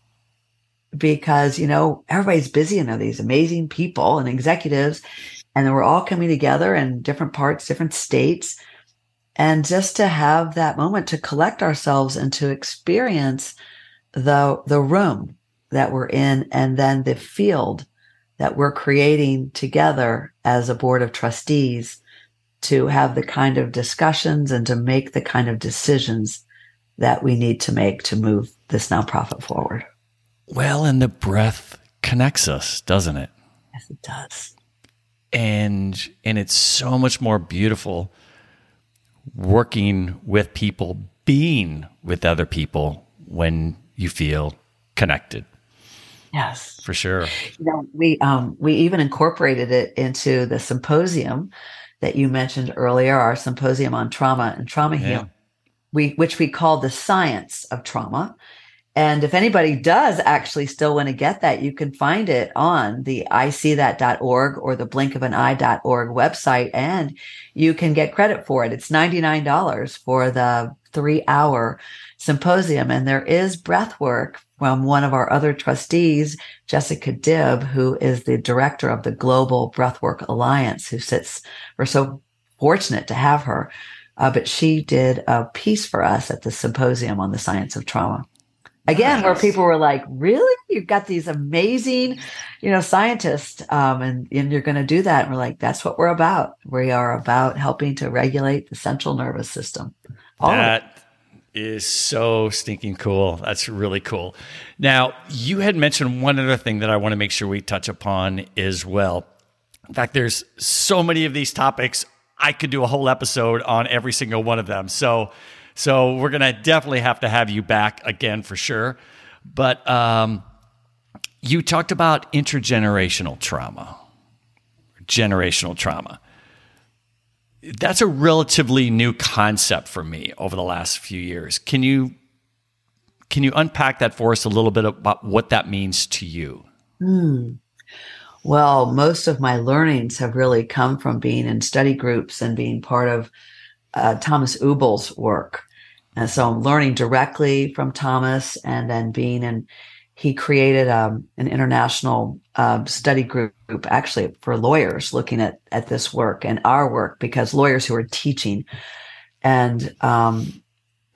Because, you know, everybody's busy and are these amazing people and executives, and then we're all coming together in different parts, different states. And just to have that moment to collect ourselves and to experience the, the room that we're in and then the field that we're creating together as a board of trustees to have the kind of discussions and to make the kind of decisions that we need to make to move this nonprofit forward. Well, and the breath connects us, doesn't it? Yes, it does. And and it's so much more beautiful working with people, being with other people when you feel connected, Yes. for sure. You know, we um we even incorporated it into the symposium that you mentioned earlier, our symposium on trauma and trauma Yeah. healing. We which we called the science of trauma. And if anybody does actually still want to get that, you can find it on the iseethat.org or the blinkofaneye.org website and you can get credit for it. It's $99 for the three hour symposium. And there is breath work from one of our other trustees, Jessica Dibb, who is the director of the Global Breathwork Alliance, who sits, we're so fortunate to have her. Uh, but she did a piece for us at the symposium on the science of trauma. Again, where people were like, really? You've got these amazing, you know, scientists, um, and, and you're going to do that. And we're like, that's what we're about. We are about helping to regulate the central nervous system. All. That is so stinking cool. That's really cool. Now, you had mentioned one other thing that I want to make sure we touch upon as well. In fact, there's so many of these topics. I could do a whole episode on every single one of them. So, so we're gonna definitely have to have you back again for sure. But um, you talked about intergenerational trauma, generational trauma that's a relatively new concept for me over the last few years. Can you can you unpack that for us a little bit about what that means to you? Hmm. Well, most of my learnings have really come from being in study groups and being part of uh, Thomas Hübl's work. And so I'm learning directly from Thomas and then being in, he created um, an international uh, study group, actually for lawyers looking at, at this work and our work because lawyers who are teaching. And um,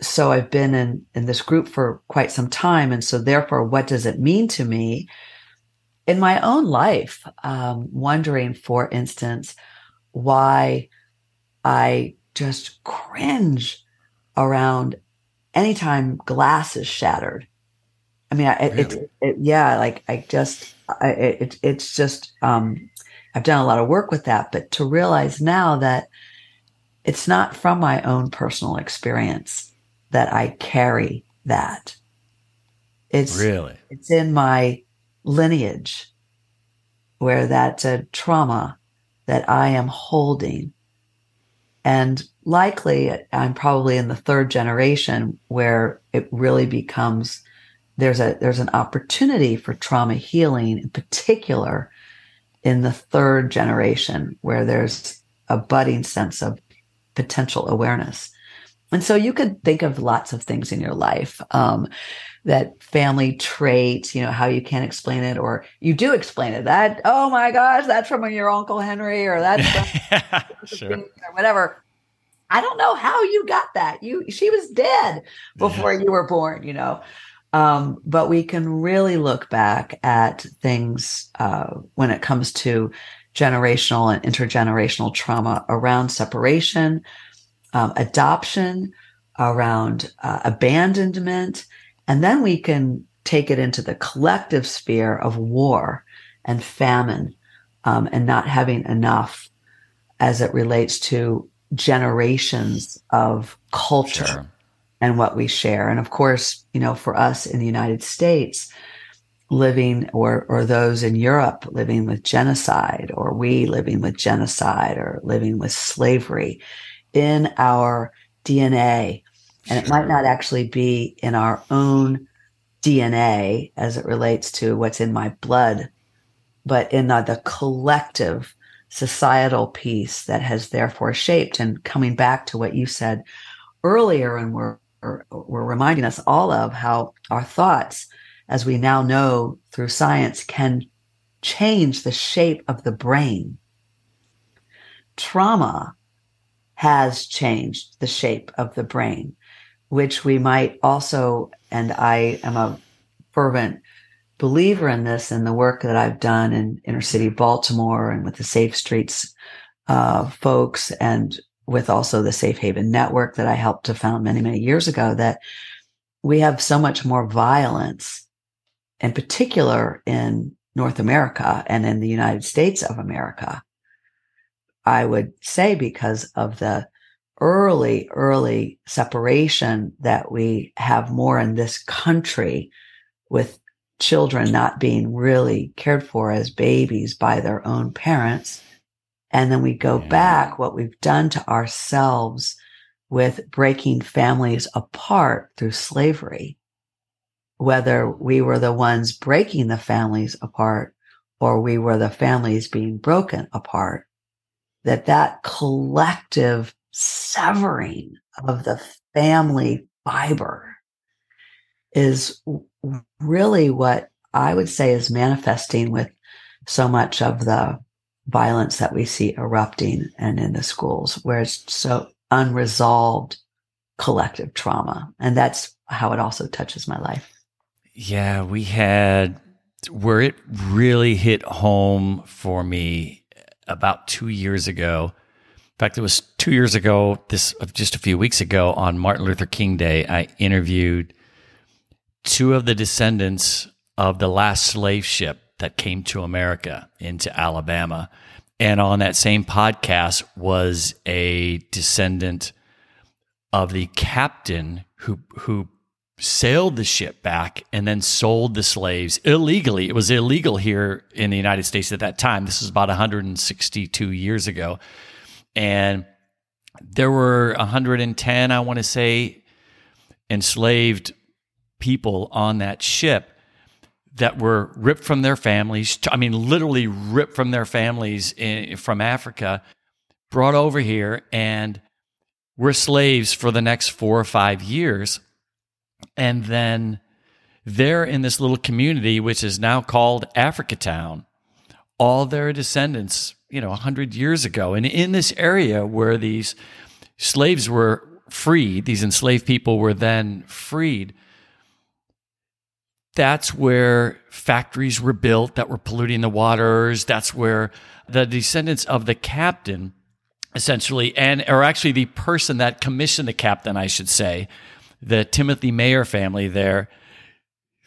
so I've been in, in this group for quite some time. And so therefore, what does it mean to me in my own life? Um, wondering, for instance, why I just cringe around anytime glass is shattered. I mean, I, really? it, it, yeah, like I just, I, it, it's just, um, I've done a lot of work with that, but to realize now that it's not from my own personal experience that I carry that. It's really, it's in my lineage where that's a trauma that I am holding and likely I'm probably in the third generation where it really becomes there's a there's an opportunity for trauma healing in particular in the third generation where there's a budding sense of potential awareness. And so you could think of lots of things in your life. Um, that family trait, you know, how you can't explain it, or you do explain it. That, oh my gosh, that's from your Uncle Henry, or that's [LAUGHS] yeah, sure. or whatever. I don't know how you got that. You she was dead before yeah. you were born, you know. Um, but we can really look back at things uh, when it comes to generational and intergenerational trauma around separation, um, adoption, around uh, abandonment, and then we can take it into the collective sphere of war and famine um, and not having enough as it relates to generations of culture sure. and what we share. And of course, you know, for us in the United States, living or or those in Europe living with genocide or we living with genocide or living with slavery in our DNA and it might not actually be in our own DNA as it relates to what's in my blood, but in the, the collective societal piece that has therefore shaped. And coming back to what you said earlier, and we're, we're reminding us all of how our thoughts, as we now know through science, can change the shape of the brain. Trauma has changed the shape of the brain which we might also, and I am a fervent believer in this and the work that I've done in inner city Baltimore and with the Safe Streets uh, folks and with also the Safe Haven Network that I helped to found many, many years ago, that we have so much more violence, in particular in North America and in the United States of America. I would say because of the early, early separation that we have more in this country with children not being really cared for as babies by their own parents. And then we go yeah. back what we've done to ourselves with breaking families apart through slavery, whether we were the ones breaking the families apart or we were the families being broken apart, that that collective severing of the family fiber is really what I would say is manifesting with so much of the violence that we see erupting and in the schools where it's so unresolved collective trauma. And that's how it also touches my life. Yeah, we had where it really hit home for me about two years ago in fact, it was two years ago, this just a few weeks ago on Martin Luther King Day, I interviewed two of the descendants of the last slave ship that came to America into Alabama. And on that same podcast was a descendant of the captain who who sailed the ship back and then sold the slaves illegally. It was illegal here in the United States at that time. This was about 162 years ago and there were 110, I want to say, enslaved people on that ship. that were ripped from their families. I mean, literally ripped from their families in, from Africa, brought over here, and were slaves for the next four or five years. And then they're in this little community, which is now called Africatown. All their descendants, you know, 100 years ago. And in this area where these slaves were freed, these enslaved people were then freed, that's where factories were built that were polluting the waters. That's where the descendants of the captain essentially, and or actually the person that commissioned the captain, I should say, the Timothy Meaher family there,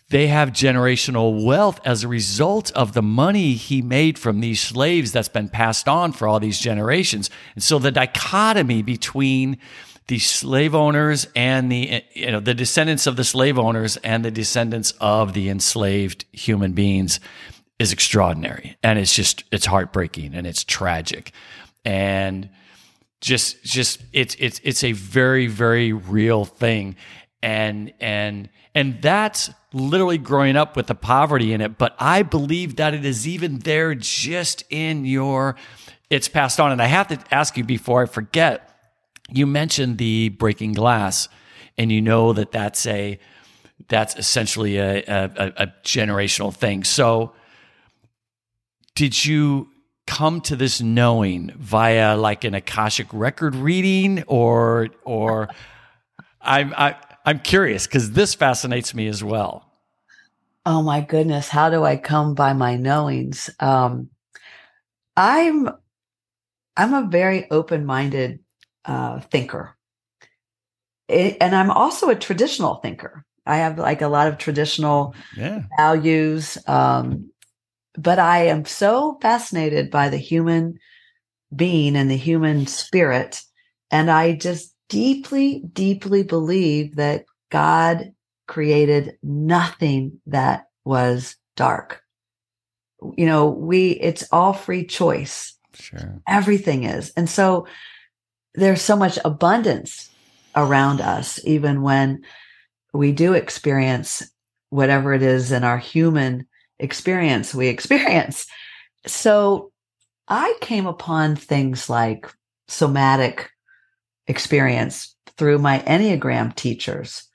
they have generational wealth as a result of the money he made from these slaves that's been passed on for all these generations. And so the dichotomy between the slave owners and the you know the descendants of the slave owners and the descendants of the enslaved human beings is extraordinary. And it's just it's heartbreaking and it's tragic. And just just it's it's it's a very very real thing. And and and that's literally growing up with the poverty in it but i believe that it is even there just in your it's passed on. And i have to ask you before i forget you mentioned the breaking glass and you know that that's a that's essentially a, a, a generational thing. So did you come to this knowing via like an akashic record reading or or i'm I, i'm curious because this fascinates me as well oh my goodness how do i come by my knowings um i'm i'm a very open-minded uh, thinker. It, and I'm also a traditional thinker. I have like a lot of traditional yeah. values. Um, but I am so fascinated by the human being and the human spirit. And I just deeply, deeply believe that God created nothing that was dark. You know, we, it's all free choice. Sure. Everything is. And so there's so much abundance around us, even when we do experience whatever it is in our human experience we experience. So I came upon things like somatic experience through my Enneagram teachers.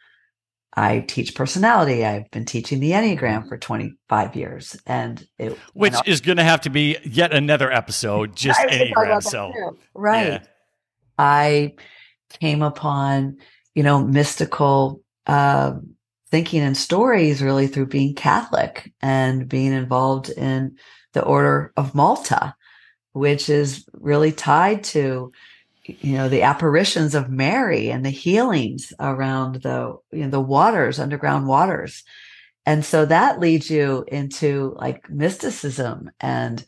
I teach personality. I've been teaching the Enneagram for 25 years and it, which is going to have to be yet another episode [LAUGHS] just Enneagram. So, right. Yeah. I came upon, you know, mystical uh, thinking and stories really through being Catholic and being involved in the Order of Malta, which is really tied to, you know, the apparitions of Mary and the healings around the, you know, the waters, underground waters. And so that leads you into like mysticism and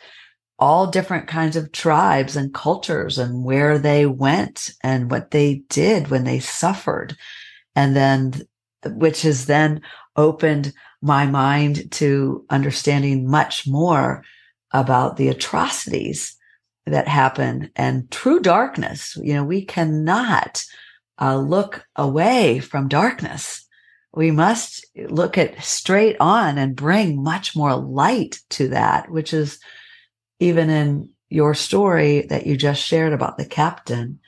all different kinds of tribes and cultures and where they went and what they did when they suffered. And then, which has then opened my mind to understanding much more about the atrocities that happen and true darkness. You know, we cannot uh, look away from darkness. We must look at straight on and bring much more light to that, which is even in your story that you just shared about the captain,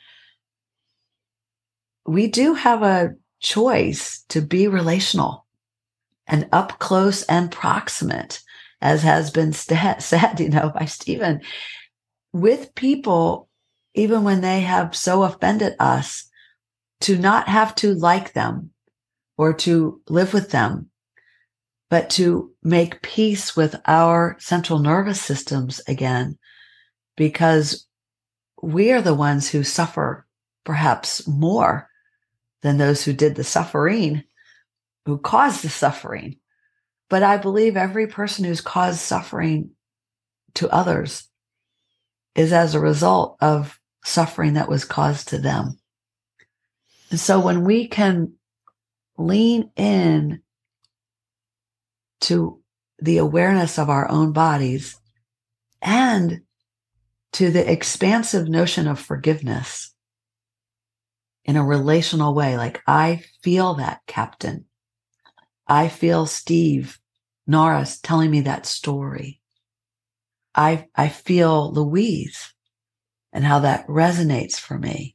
we do have a choice to be relational and up close and proximate, as has been st- [LAUGHS] said, you know, by Stephen, with people, even when they have so offended us, to not have to like them or to live with them, but to make peace with our central nervous systems again, because we are the ones who suffer perhaps more than those who did the suffering, who caused the suffering. But I believe every person who's caused suffering to others is as a result of suffering that was caused to them. And so when we can lean in to the awareness of our own bodies and to the expansive notion of forgiveness in a relational way. Like, I feel that, Captain. I feel Steve Nara's telling me that story, I, I feel Louise and how that resonates for me.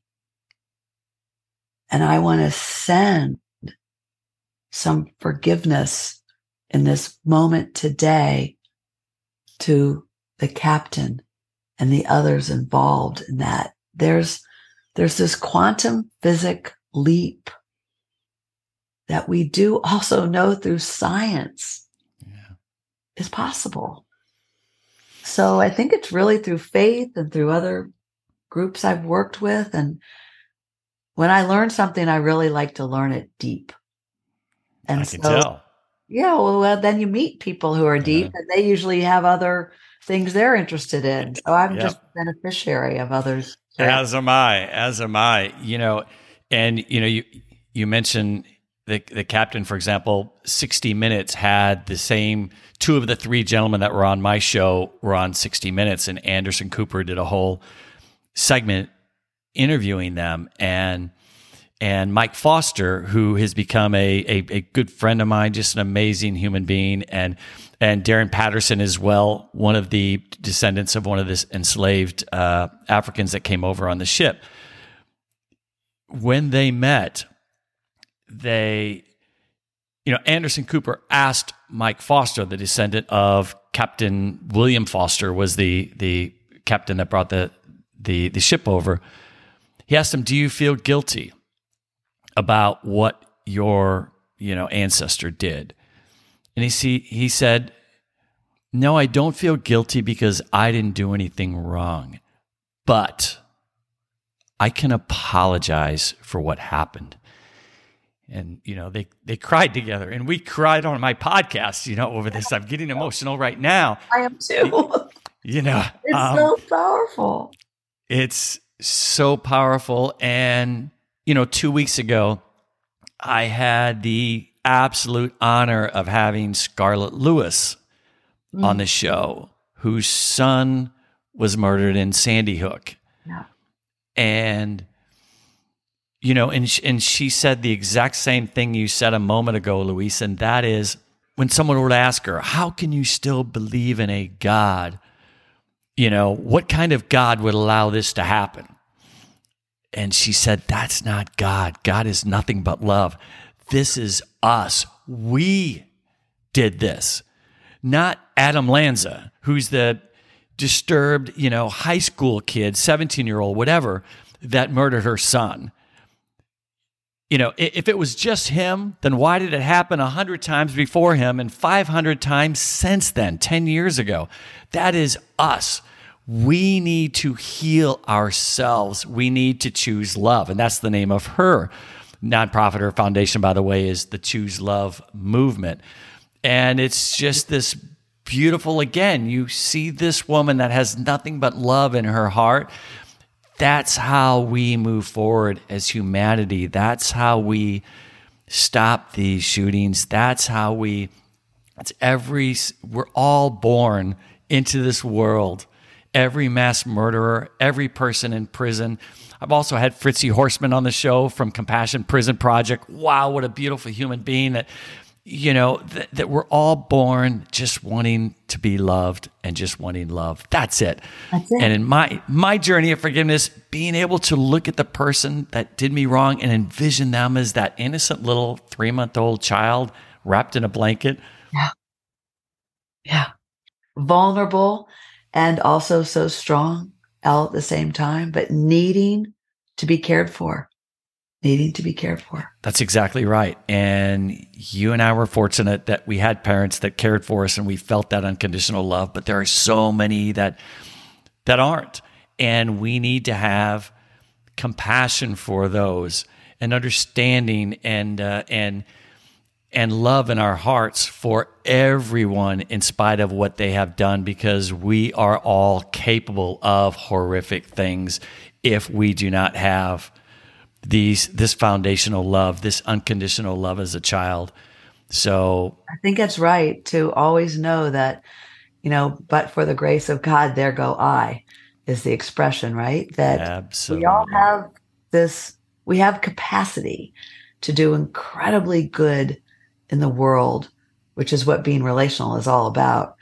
And I want to send some forgiveness in this moment today to the captain and the others involved in that. There's, there's this quantum physic leap that we do also know through science Yeah. is possible. So I think it's really through faith and through other groups I've worked with. And when I learn something, I really like to learn it deep. And I so, can tell. yeah, well, well, then you meet people who are deep Yeah. and they usually have other things they're interested in. So I'm just a beneficiary of others. As am I. As am I. You know, and you know, you you mentioned the the captain, for example. Sixty Minutes had the same. Two of the three gentlemen that were on my show were on Sixty Minutes, and Anderson Cooper did a whole segment interviewing them, and and Mike Foster, who has become a, a, a good friend of mine, just an amazing human being, and and Darron Patterson as well, one of the descendants of one of the enslaved uh, Africans that came over on the ship. When they met, they, you know, Anderson Cooper asked Mike Foster, the descendant of Captain William Foster, was the the captain that brought the the the ship over. He asked him, "Do you feel guilty?" about what your you know ancestor did and he see he said no i don't feel guilty because i didn't do anything wrong but i can apologize for what happened and you know they they cried together and we cried on my podcast you know over this i'm getting emotional right now I am too. you know [LAUGHS] it's um, so powerful. it's so powerful. And, you know, two weeks ago, I had the absolute honor of having Scarlett Lewis on the show, whose son was murdered in Sandy Hook. Yeah. And, you know, and, and she said the exact same thing you said a moment ago, Louise, and that is when someone would ask her, How can you still believe in a God? You know, what kind of God would allow this to happen? And she said, That's not God. God is nothing but love. This is us. We did this, not Adam Lanza, who's the disturbed, you know, high school kid, 17 year old, whatever, that murdered her son. You know, if it was just him, then why did it happen 100 times before him and 500 times since then, 10 years ago? That is us. We need to heal ourselves. We need to choose love. And that's the name of her nonprofit or foundation, by the way, is the Choose Love Movement. And it's just this beautiful, again, you see this woman that has nothing but love in her heart. That's how we move forward as humanity. That's how we stop these shootings. That's how we, it's every, we're all born into this world. Every mass murderer, every person in prison. I've also had Fritzi Horstman on the show from Compassion Prison Project. Wow, what a beautiful human being that, you know, that, that we're all born just wanting to be loved and just wanting love. That's it. That's it. And in my my journey of forgiveness, being able to look at the person that did me wrong and envision them as that innocent little three month old child wrapped in a blanket. Yeah. Vulnerable and also so strong all at the same time, but needing to be cared for. Needing to be cared for. That's exactly right. And you and I were fortunate that we had parents that cared for us and we felt that unconditional love, but there are so many that that aren't. And we need to have compassion for those and understanding and uh, and and love in our hearts for everyone in spite of what they have done because we are all capable of horrific things if we do not have these this foundational love this unconditional love as a child so I think it's right to always know that, you know, but for the grace of God, there go I is the expression, right? That absolutely we all have this, we have capacity to do incredibly good in the world which is what being relational is all about,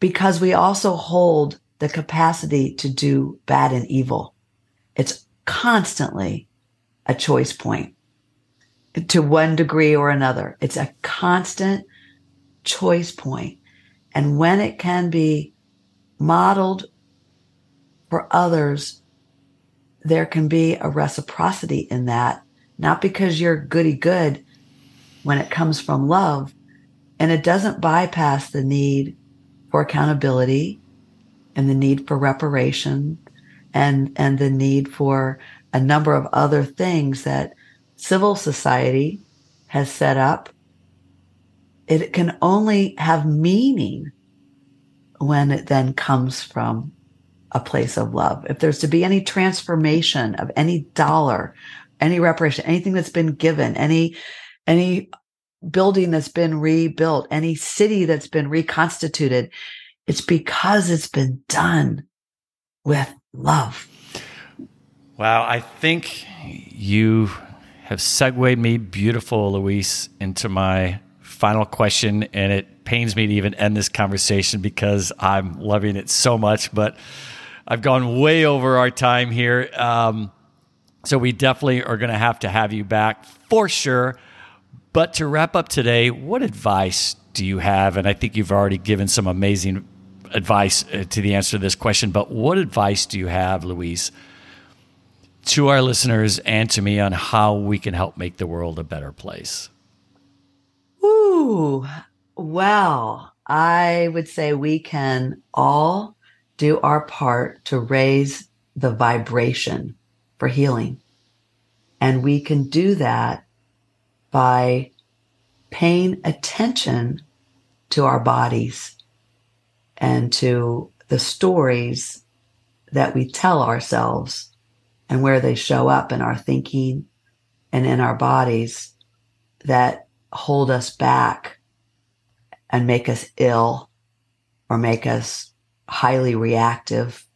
because we also hold the capacity to do bad and evil. It's constantly a choice point to one degree or another. It's a constant choice point. And when it can be modeled for others, there can be a reciprocity in that, not because you're goody good when it comes from love. And it doesn't bypass the need for accountability and the need for reparation and, and the need for a number of other things that civil society has set up. It can only have meaning when it then comes from a place of love. If there's to be any transformation of any dollar, any reparation, anything that's been given, any, any building that's been rebuilt, any city that's been reconstituted, it's because it's been done with love. Wow, I think you have segued me beautiful, Louise, into my final question. And it pains me to even end this conversation because I'm loving it so much. But I've gone way over our time here. Um, so we definitely are going to have to have you back for sure. But to wrap up today, what advice do you have? And I think you've already given some amazing advice uh, to the answer to this question. But what advice do you have, Louise? To our listeners and to me on how we can help make the world a better place? Ooh, well, I would say we can all do our part to raise the vibration for healing. And we can do that by paying attention to our bodies and to the stories that we tell ourselves and where they show up in our thinking and in our bodies that hold us back and make us ill or make us highly reactive.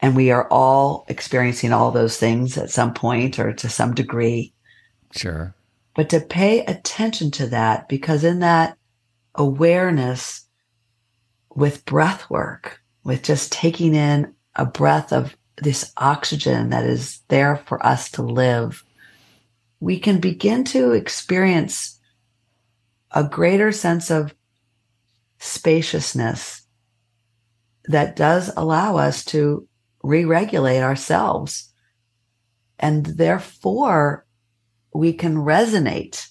And we are all experiencing all those things at some point or to some degree. Sure. But to pay attention to that, because in that awareness with breath work, with just taking in a breath of this oxygen that is there for us to live, we can begin to experience a greater sense of spaciousness that does allow us to re-regulate ourselves. And therefore we can resonate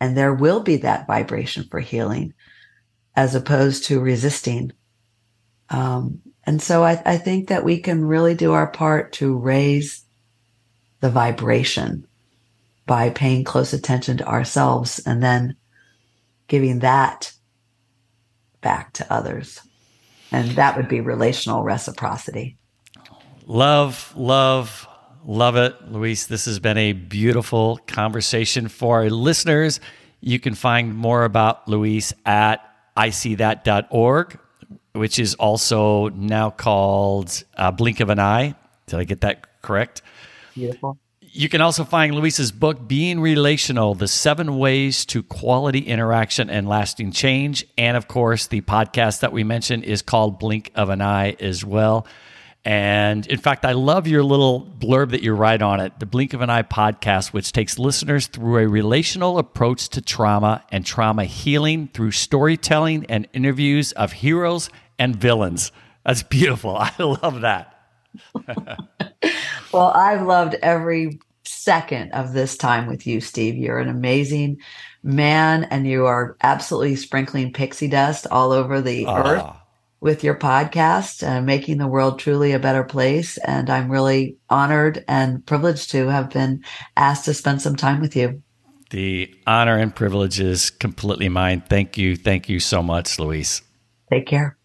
and there will be that vibration for healing as opposed to resisting. Um, and so I, I think that we can really do our part to raise the vibration by paying close attention to ourselves and then giving that back to others. And that would be relational reciprocity. Love, love, love it. Louise, this has been a beautiful conversation for our listeners. You can find more about Louise at iseethat.org which is also now called uh, Blink of an Eye. Did I get that correct? Beautiful. You can also find Louise's book, Being Relational The Seven Ways to Quality Interaction and Lasting Change. And of course, the podcast that we mentioned is called Blink of an Eye as well. And in fact, I love your little blurb that you write on it the Blink of an Eye podcast, which takes listeners through a relational approach to trauma and trauma healing through storytelling and interviews of heroes and villains. That's beautiful. [LAUGHS] I love that. well, I've loved every second of this time with you, Steve. You're an amazing man and you are absolutely sprinkling pixie dust all over the uh. earth with your podcast and making the world truly a better place. And I'm really honored and privileged to have been asked to spend some time with you. The honor and privilege is completely mine. Thank you. Thank you so much, Louise. Take care.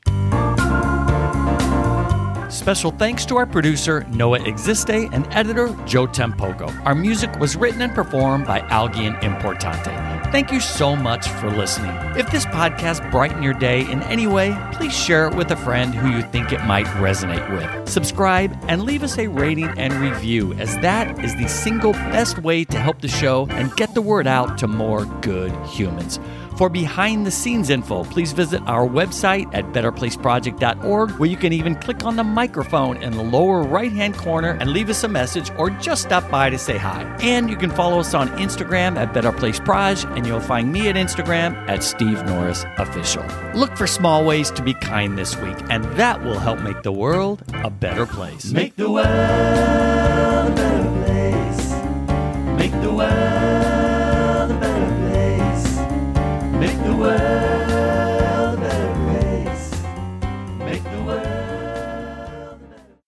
Special thanks to our producer, Noah Existe, and editor, Joe Tempoco. Our music was written and performed by Algian Importante. Thank you so much for listening. If this podcast brightened your day in any way, please share it with a friend who you think it might resonate with. Subscribe and leave us a rating and review, as that is the single best way to help the show and get the word out to more good humans. For behind the scenes info, please visit our website at betterplaceproject.org, where you can even click on the microphone in the lower right hand corner and leave us a message or just stop by to say hi. And you can follow us on Instagram at betterplaceproj, and you'll find me at Instagram at Steve Norris Official. Look for small ways to be kind this week, and that will help make the world a better place. Make the world a better place. Make the world make the world.